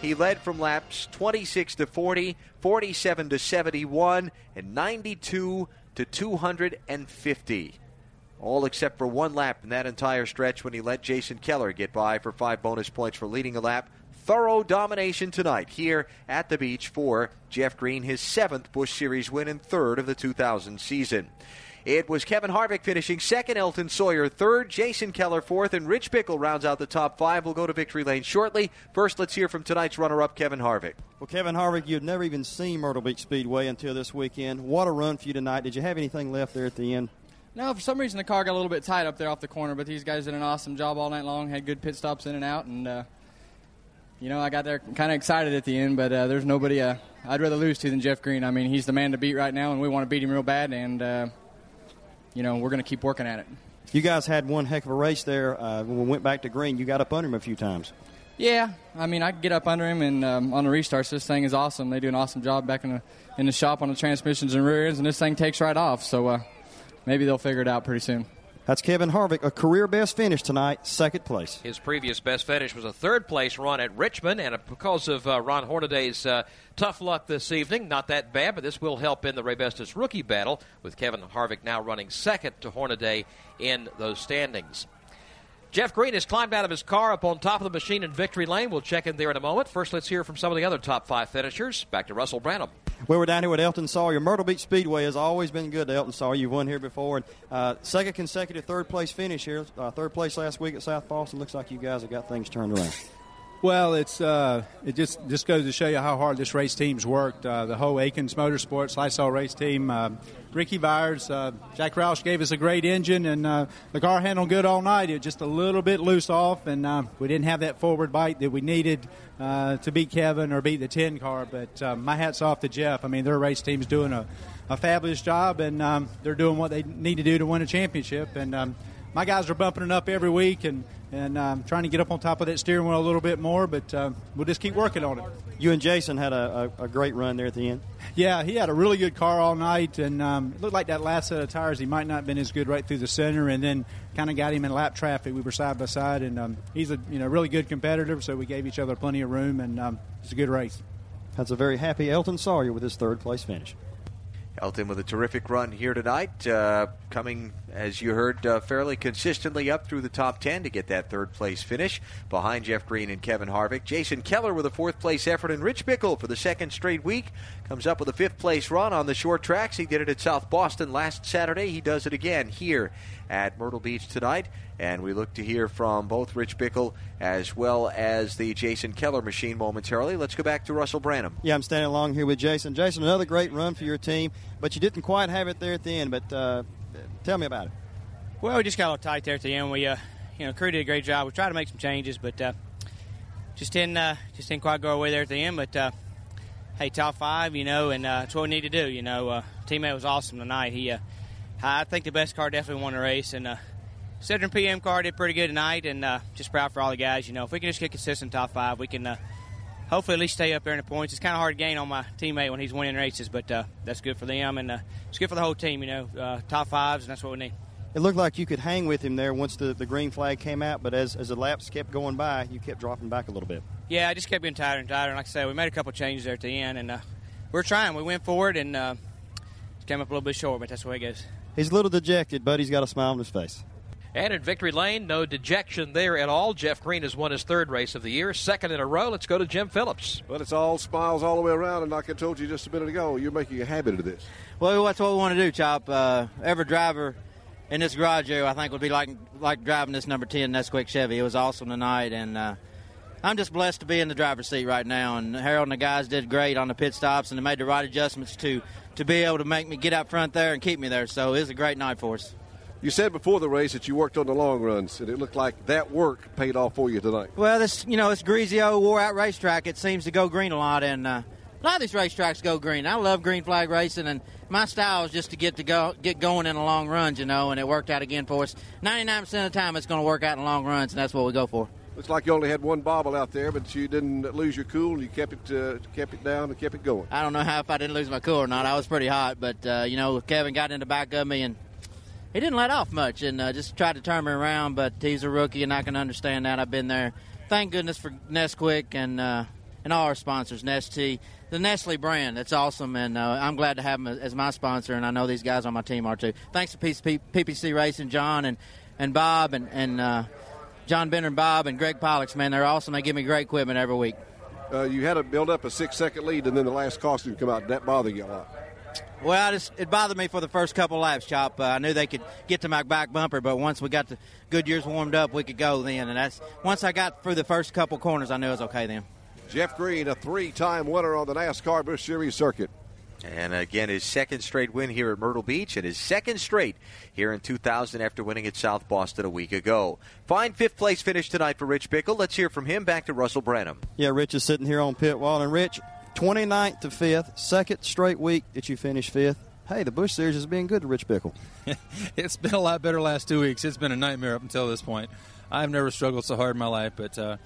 He led from laps 26 to 40, 47 to 71, and 92 to 250 all except for one lap in that entire stretch when he let Jason Keller get by for five bonus points for leading a lap. Thorough domination tonight here at the beach for Jeff Green, his seventh Busch Series win and third of the 2000 season. It was Kevin Harvick finishing second, Elton Sawyer third, Jason Keller fourth, and Rich Bickle rounds out the top five. We'll go to victory lane shortly. First, let's hear from tonight's runner-up, Kevin Harvick. Well, Kevin Harvick, you'd never even seen Myrtle Beach Speedway until this weekend. What a run for you tonight! Did you have anything left there at the end? No, for some reason the car got a little bit tight up there off the corner, but these guys did an awesome job all night long. Had good pit stops in and out, and uh, you know I got there kind of excited at the end. But uh, there's nobody uh, I'd rather lose to than Jeff Green. I mean, he's the man to beat right now, and we want to beat him real bad. And uh, you know we're going to keep working at it. You guys had one heck of a race there. Uh, when we went back to Green, you got up under him a few times. Yeah, I mean I could get up under him, and um, on the restarts, this thing is awesome. They do an awesome job back in the in the shop on the transmissions and rear ends, and this thing takes right off. So uh, maybe they'll figure it out pretty soon. That's Kevin Harvick, a career best finish tonight, second place. His previous best finish was a third place run at Richmond, and because of uh, Ron Hornaday's uh, tough luck this evening, not that bad, but this will help in the Raybestos rookie battle, with Kevin Harvick now running second to Hornaday in those standings. Jeff Green has climbed out of his car up on top of the machine in victory lane. We'll check in there in a moment. First, let's hear from some of the other top five finishers. Back to Russell Branham. Well, we're down here with Elton Sawyer. Myrtle Beach Speedway has always been good to Elton Sawyer. You've won here before. And, uh, second consecutive third place finish here. Uh, third place last week at South Boston. Looks like you guys have got things turned around. Well, it's uh, it just just goes to show you how hard this race team's worked. Uh, the whole Akins Motorsports Lysol race team, uh, Ricky Byers, uh, Jack Roush gave us a great engine, and uh, the car handled good all night. It was just a little bit loose off, and uh, we didn't have that forward bite that we needed to beat Kevin or beat the 10 car. But my hat's off to Jeff. I mean, their race team's doing a, a fabulous job, and um, they're doing what they need to do to win a championship. And um, my guys are bumping it up every week, and and um, trying to get up on top of that steering wheel a little bit more. But uh, we'll just keep working on it. You and Jason had a, a, a, great run there at the end. Yeah, he had a really good car all night, and um, it looked like that last set of tires he might not have been as good right through the center, and then kind of got him in lap traffic. We were side by side, and um, he's a you know really good competitor, so we gave each other plenty of room, and um, it's a good race. That's a very happy Elton Sawyer with his third place finish. Elton with a terrific run here tonight, uh, coming, as you heard, uh, fairly consistently up through the top 10 to get that third place finish behind Jeff Green and Kevin Harvick. Jason Keller with a fourth place effort, and Rich Bickle for the second straight week comes up with a fifth place run on the short tracks. He did it at South Boston last Saturday. He does it again here at Myrtle Beach tonight. And we look to hear from both Rich Bickle as well as the Jason Keller machine momentarily. Let's go back to Russell Branham. Yeah, I'm standing along here with Jason. Jason, another great run for your team, but you didn't quite have it there at the end. But uh, tell me about it. Well, we just got a little tight there at the end. We, uh, you know, crew did a great job. We tried to make some changes, but uh, just didn't uh, just didn't quite go our way there at the end. But uh, hey, top five, you know, and uh, that's what we need to do. You know, teammate was awesome tonight. He, I think the best car definitely won the race, and Southern PM car did pretty good tonight, and uh, just proud for all the guys. You know, if we can just get consistent top five, we can uh, hopefully at least stay up there in the points. It's kind of hard to gain on my teammate when he's winning races, but uh, that's good for them, and uh, it's good for the whole team. You know, uh, top fives, and that's what we need. It looked like you could hang with him there once the, the green flag came out, but as, as the laps kept going by, you kept dropping back a little bit. Yeah, I just kept getting tighter and tighter. And like I said, we made a couple changes there at the end, and uh, we're trying. We went forward and uh, came up a little bit short, but that's the way it goes. He's a little dejected, but he's got a smile on his face. And in victory lane, no dejection there at all. Jeff Green has won his third race of the year, second in a row. Let's go to Jim Phillips. Well, it's all smiles all the way around, and like I told you just a minute ago, you're making a habit of this. Well, that's what we want to do, Chop. Uh, every driver in this garage area, I think, would be like like driving this number 10 Nesquik Chevy. It was awesome tonight, and uh, I'm just blessed to be in the driver's seat right now. And Harold and the guys did great on the pit stops, and they made the right adjustments to to be able to make me get out front there and keep me there. So it was a great night for us. You said before the race that you worked on the long runs, and it looked like that work paid off for you tonight. Well, this you know, this greasy old wore out racetrack. It seems to go green a lot, and uh, a lot of these racetracks go green. I love green flag racing, and my style is just to get to go get going in the long runs, you know, and it worked out again for us. Ninety nine percent of the time, it's going to work out in long runs, and that's what we go for. Looks like you only had one bobble out there, but you didn't lose your cool. and You kept it uh, kept it down and kept it going. I don't know how if I didn't lose my cool or not. I was pretty hot, but uh, you know, Kevin got in the back of me and he didn't let off much and uh, just tried to turn me around. But he's a rookie, and I can understand that. I've been there. Thank goodness for Nesquik and uh, and all our sponsors, Nestle, the Nestle brand. That's awesome, and uh, I'm glad to have them as my sponsor. And I know these guys on my team are too. Thanks to PPC Racing, John and and Bob and and uh, John Bender and Bob and Greg Pollex. Man, they're awesome. They give me great equipment every week. Uh, you had to build up a six second lead, and then the last costume come out. Did that bother you a lot? Well, just, it bothered me for the first couple laps, Chop. Uh, I knew they could get to my back bumper, but once we got the Goodyears warmed up, we could go then. And that's once I got through the first couple corners, I knew it was okay then. Jeff Green, a three-time winner on the NASCAR Busch Series circuit. And again, his second straight win here at Myrtle Beach, and his second straight here in 2000 after winning at South Boston a week ago. Fine fifth place finish tonight for Rich Bickle. Let's hear from him. Back to Russell Branham. Yeah, Rich is sitting here on pit wall, and Rich, 29th to fifth, second straight week that you finish fifth hey, the Busch Series has been good to Rich Bickle. it's been a lot better last two weeks. It's been a nightmare up until this point. I've never struggled so hard in my life, but uh,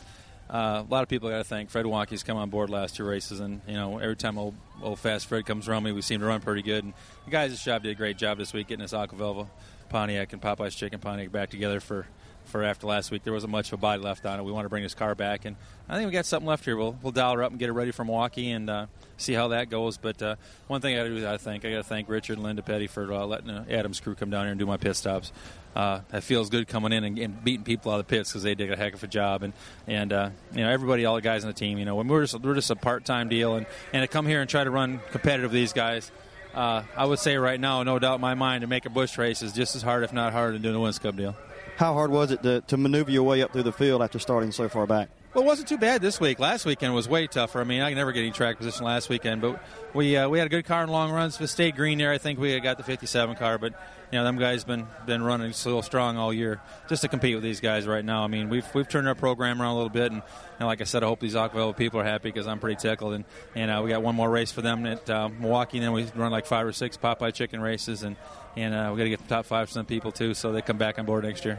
uh, a lot of people got to thank Fred Walke's come on board last two races, and you know every time old, old fast Fred comes around me, we seem to run pretty good. And the guys at shop did a great job this week getting us Aqua Velva Pontiac and Popeye's Chicken Pontiac back together for for after last week. There wasn't much of a body left on it. We want to bring this car back, and I think we got something left here. We'll we'll dial her up and get it ready for Milwaukee and uh, see how that goes. But uh, one thing I got to do, I think I got to thank Richard and Linda Petty for uh, letting uh, Adam's crew come down here and do my pit stops. Uh, it feels good coming in and, and, beating people out of the pits because they did a heck of a job, and and uh, you know everybody, all the guys on the team, you know, when we're just we're just a part time deal, and and to come here and try to run competitive with these guys. Uh, I would say right now, no doubt in my mind, to make a Busch race is just as hard, if not harder, than doing a Winston Cup deal. How hard was it to, to maneuver your way up through the field after starting so far back? Well, it wasn't too bad this week. Last weekend was way tougher. I mean, I never get any track position last weekend, but we uh, we had a good car in long runs. We stayed green there. I think we got the 57 car, but you know, them guys been been running so strong all year just to compete with these guys right now. I mean, we've we've turned our program around a little bit, and, and like I said, I hope these Aqua Velva people are happy because I'm pretty tickled. And and uh, we got one more race for them at uh, Milwaukee, and then we run like five or six Popeye chicken races, and and uh, we got to get the top five some people too, so they come back on board next year.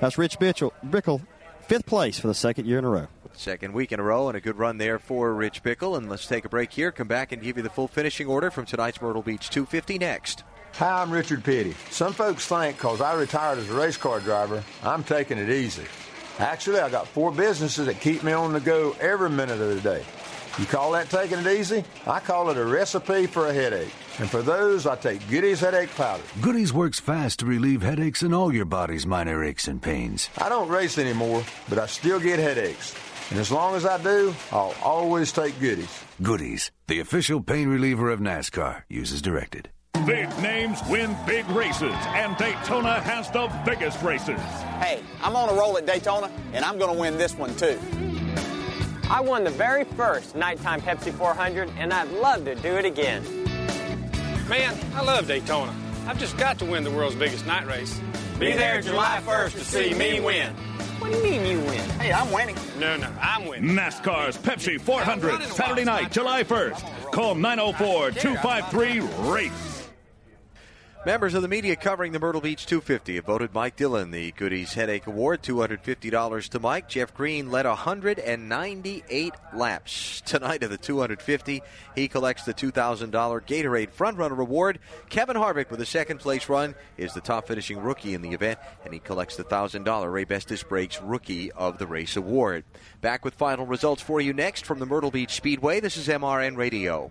That's Rich Bickle, Bickle, fifth place for the second year in a row. Second week in a row, and a good run there for Rich Bickle. And let's take a break here, come back and give you the full finishing order from tonight's Myrtle Beach 250 next. Hi, I'm Richard Petty. Some folks think because I retired as a race car driver, I'm taking it easy. Actually, I got four businesses that keep me on the go every minute of the day. You call that taking it easy? I call it a recipe for a headache. And for those, I take Goody's headache powder. Goody's works fast to relieve headaches and all your body's minor aches and pains. I don't race anymore, but I still get headaches. And as long as I do, I'll always take Goody's. Goody's, the official pain reliever of NASCAR, uses directed. Big names win big races, and Daytona has the biggest races. Hey, I'm on a roll at Daytona, and I'm going to win this one too. I won the very first nighttime Pepsi 400, and I'd love to do it again. Man, I love Daytona. I've just got to win the world's biggest night race. Be there July 1st to see me win. What do you mean you win? Hey, I'm winning. No, no, I'm winning. NASCAR's Pepsi 400, Saturday night, July 1st. Call 904 253 RACE. Members of the media covering the Myrtle Beach 250 have voted Mike Dillon the Goody's Headache Award, $250 to Mike. Jeff Green led 198 laps tonight of the 250. He collects the $2,000 Gatorade Frontrunner Award. Kevin Harvick with a second place run is the top finishing rookie in the event, and he collects the $1,000 Raybestos Brakes Rookie of the Race Award. Back with final results for you next from the Myrtle Beach Speedway. This is MRN Radio.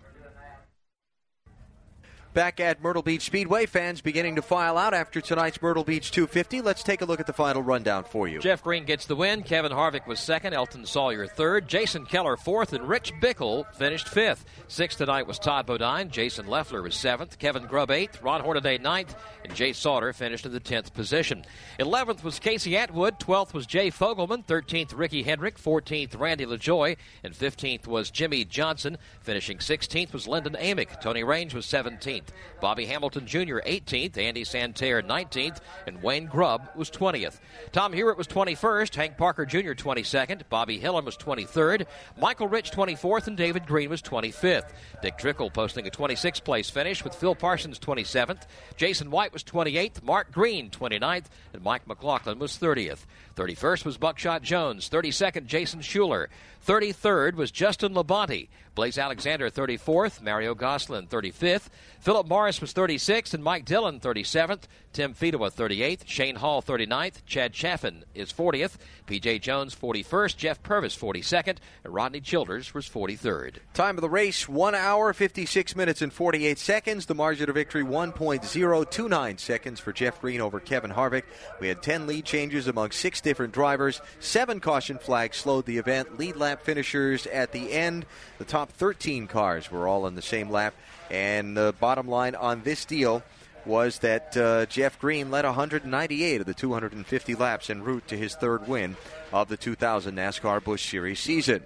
Back at Myrtle Beach Speedway, fans beginning to file out after tonight's Myrtle Beach 250. Let's take a look at the final rundown for you. Jeff Green gets the win. Kevin Harvick was second. Elton Sawyer third. Jason Keller fourth. And Rich Bickle finished fifth. Sixth tonight was Todd Bodine. Jason Leffler was seventh. Kevin Grubb eighth. Ron Hornaday ninth. And Jay Sauter finished in the tenth position. Eleventh was Casey Atwood. Twelfth was Jay Fogleman. Thirteenth, Ricky Hendrick. Fourteenth, Randy LaJoie. And fifteenth was Jimmie Johnson. Finishing sixteenth was Lyndon Amick. Tony Raines was seventeenth. Bobby Hamilton Jr. 18th, Andy Santerre 19th, and Wayne Grubb was 20th. Tom Hubert was 21st, Hank Parker Jr. 22nd, Bobby Hillin was 23rd, Michael Ritch 24th, and David Green was 25th. Dick Trickle posting a 26th place finish with Phil Parsons 27th, Jason White was 28th, Mark Green 29th, and Mike McLaughlin was 30th. 31st was Buckshot Jones, 32nd Jason Schuler, 33rd was Justin Labonte, Blaise Alexander 34th, Mario Gosselin 35th, Philip Morris was 36th, and Mike Dillon 37th, Tim Fedewa 38th, Shane Hall 39th, Chad Chaffin is 40th, PJ Jones 41st, Jeff Purvis 42nd, and Rodney Childers was 43rd. Time of the race 1 hour, 56 minutes, and 48 seconds. The margin of victory 1.029 seconds for Jeff Green over Kevin Harvick. We had 10 lead changes among six different drivers. Seven caution flags slowed the event. Lead lap finishers at the end. The top 13 cars were all in the same lap. And the bottom line on this deal was that uh, Jeff Green led 198 of the 250 laps en route to his third win of the 2000 NASCAR Busch Series season.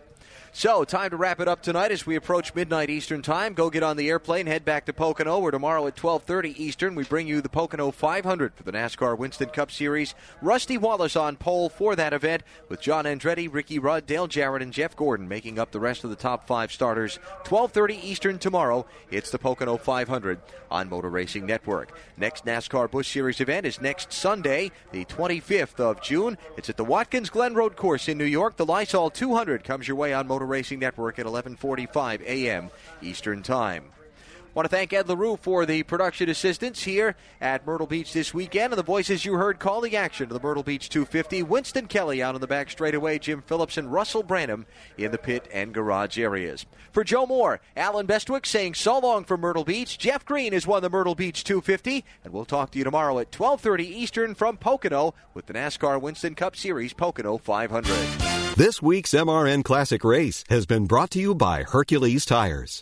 So, time to wrap it up tonight as we approach midnight Eastern Time. Go get on the airplane, head back to Pocono, where tomorrow at 12:30 Eastern we bring you the Pocono 500 for the NASCAR Winston Cup Series. Rusty Wallace on pole for that event, with John Andretti, Ricky Rudd, Dale Jarrett, and Jeff Gordon making up the rest of the top five starters. 12:30 Eastern tomorrow. It's the Pocono 500 on Motor Racing Network. Next NASCAR Busch Series event is next Sunday, the 25th of June. It's at the Watkins Glen Road Course in New York. The Lysol 200 comes your way on Motor Racing Network at 11:45 a.m. Eastern Time. Want to thank Ed LaRue for the production assistance here at Myrtle Beach this weekend. And the voices you heard call the action to the Myrtle Beach 250. Winston Kelley out on the back straightaway, Jim Phillips and Russell Branham in the pit and garage areas. For Joe Moore, Allen Bestwick saying so long from Myrtle Beach. Jeff Green has won the Myrtle Beach 250. And we'll talk to you tomorrow at 1230 Eastern from Pocono with the NASCAR Winston Cup Series Pocono 500. This week's MRN Classic Race has been brought to you by Hercules Tires.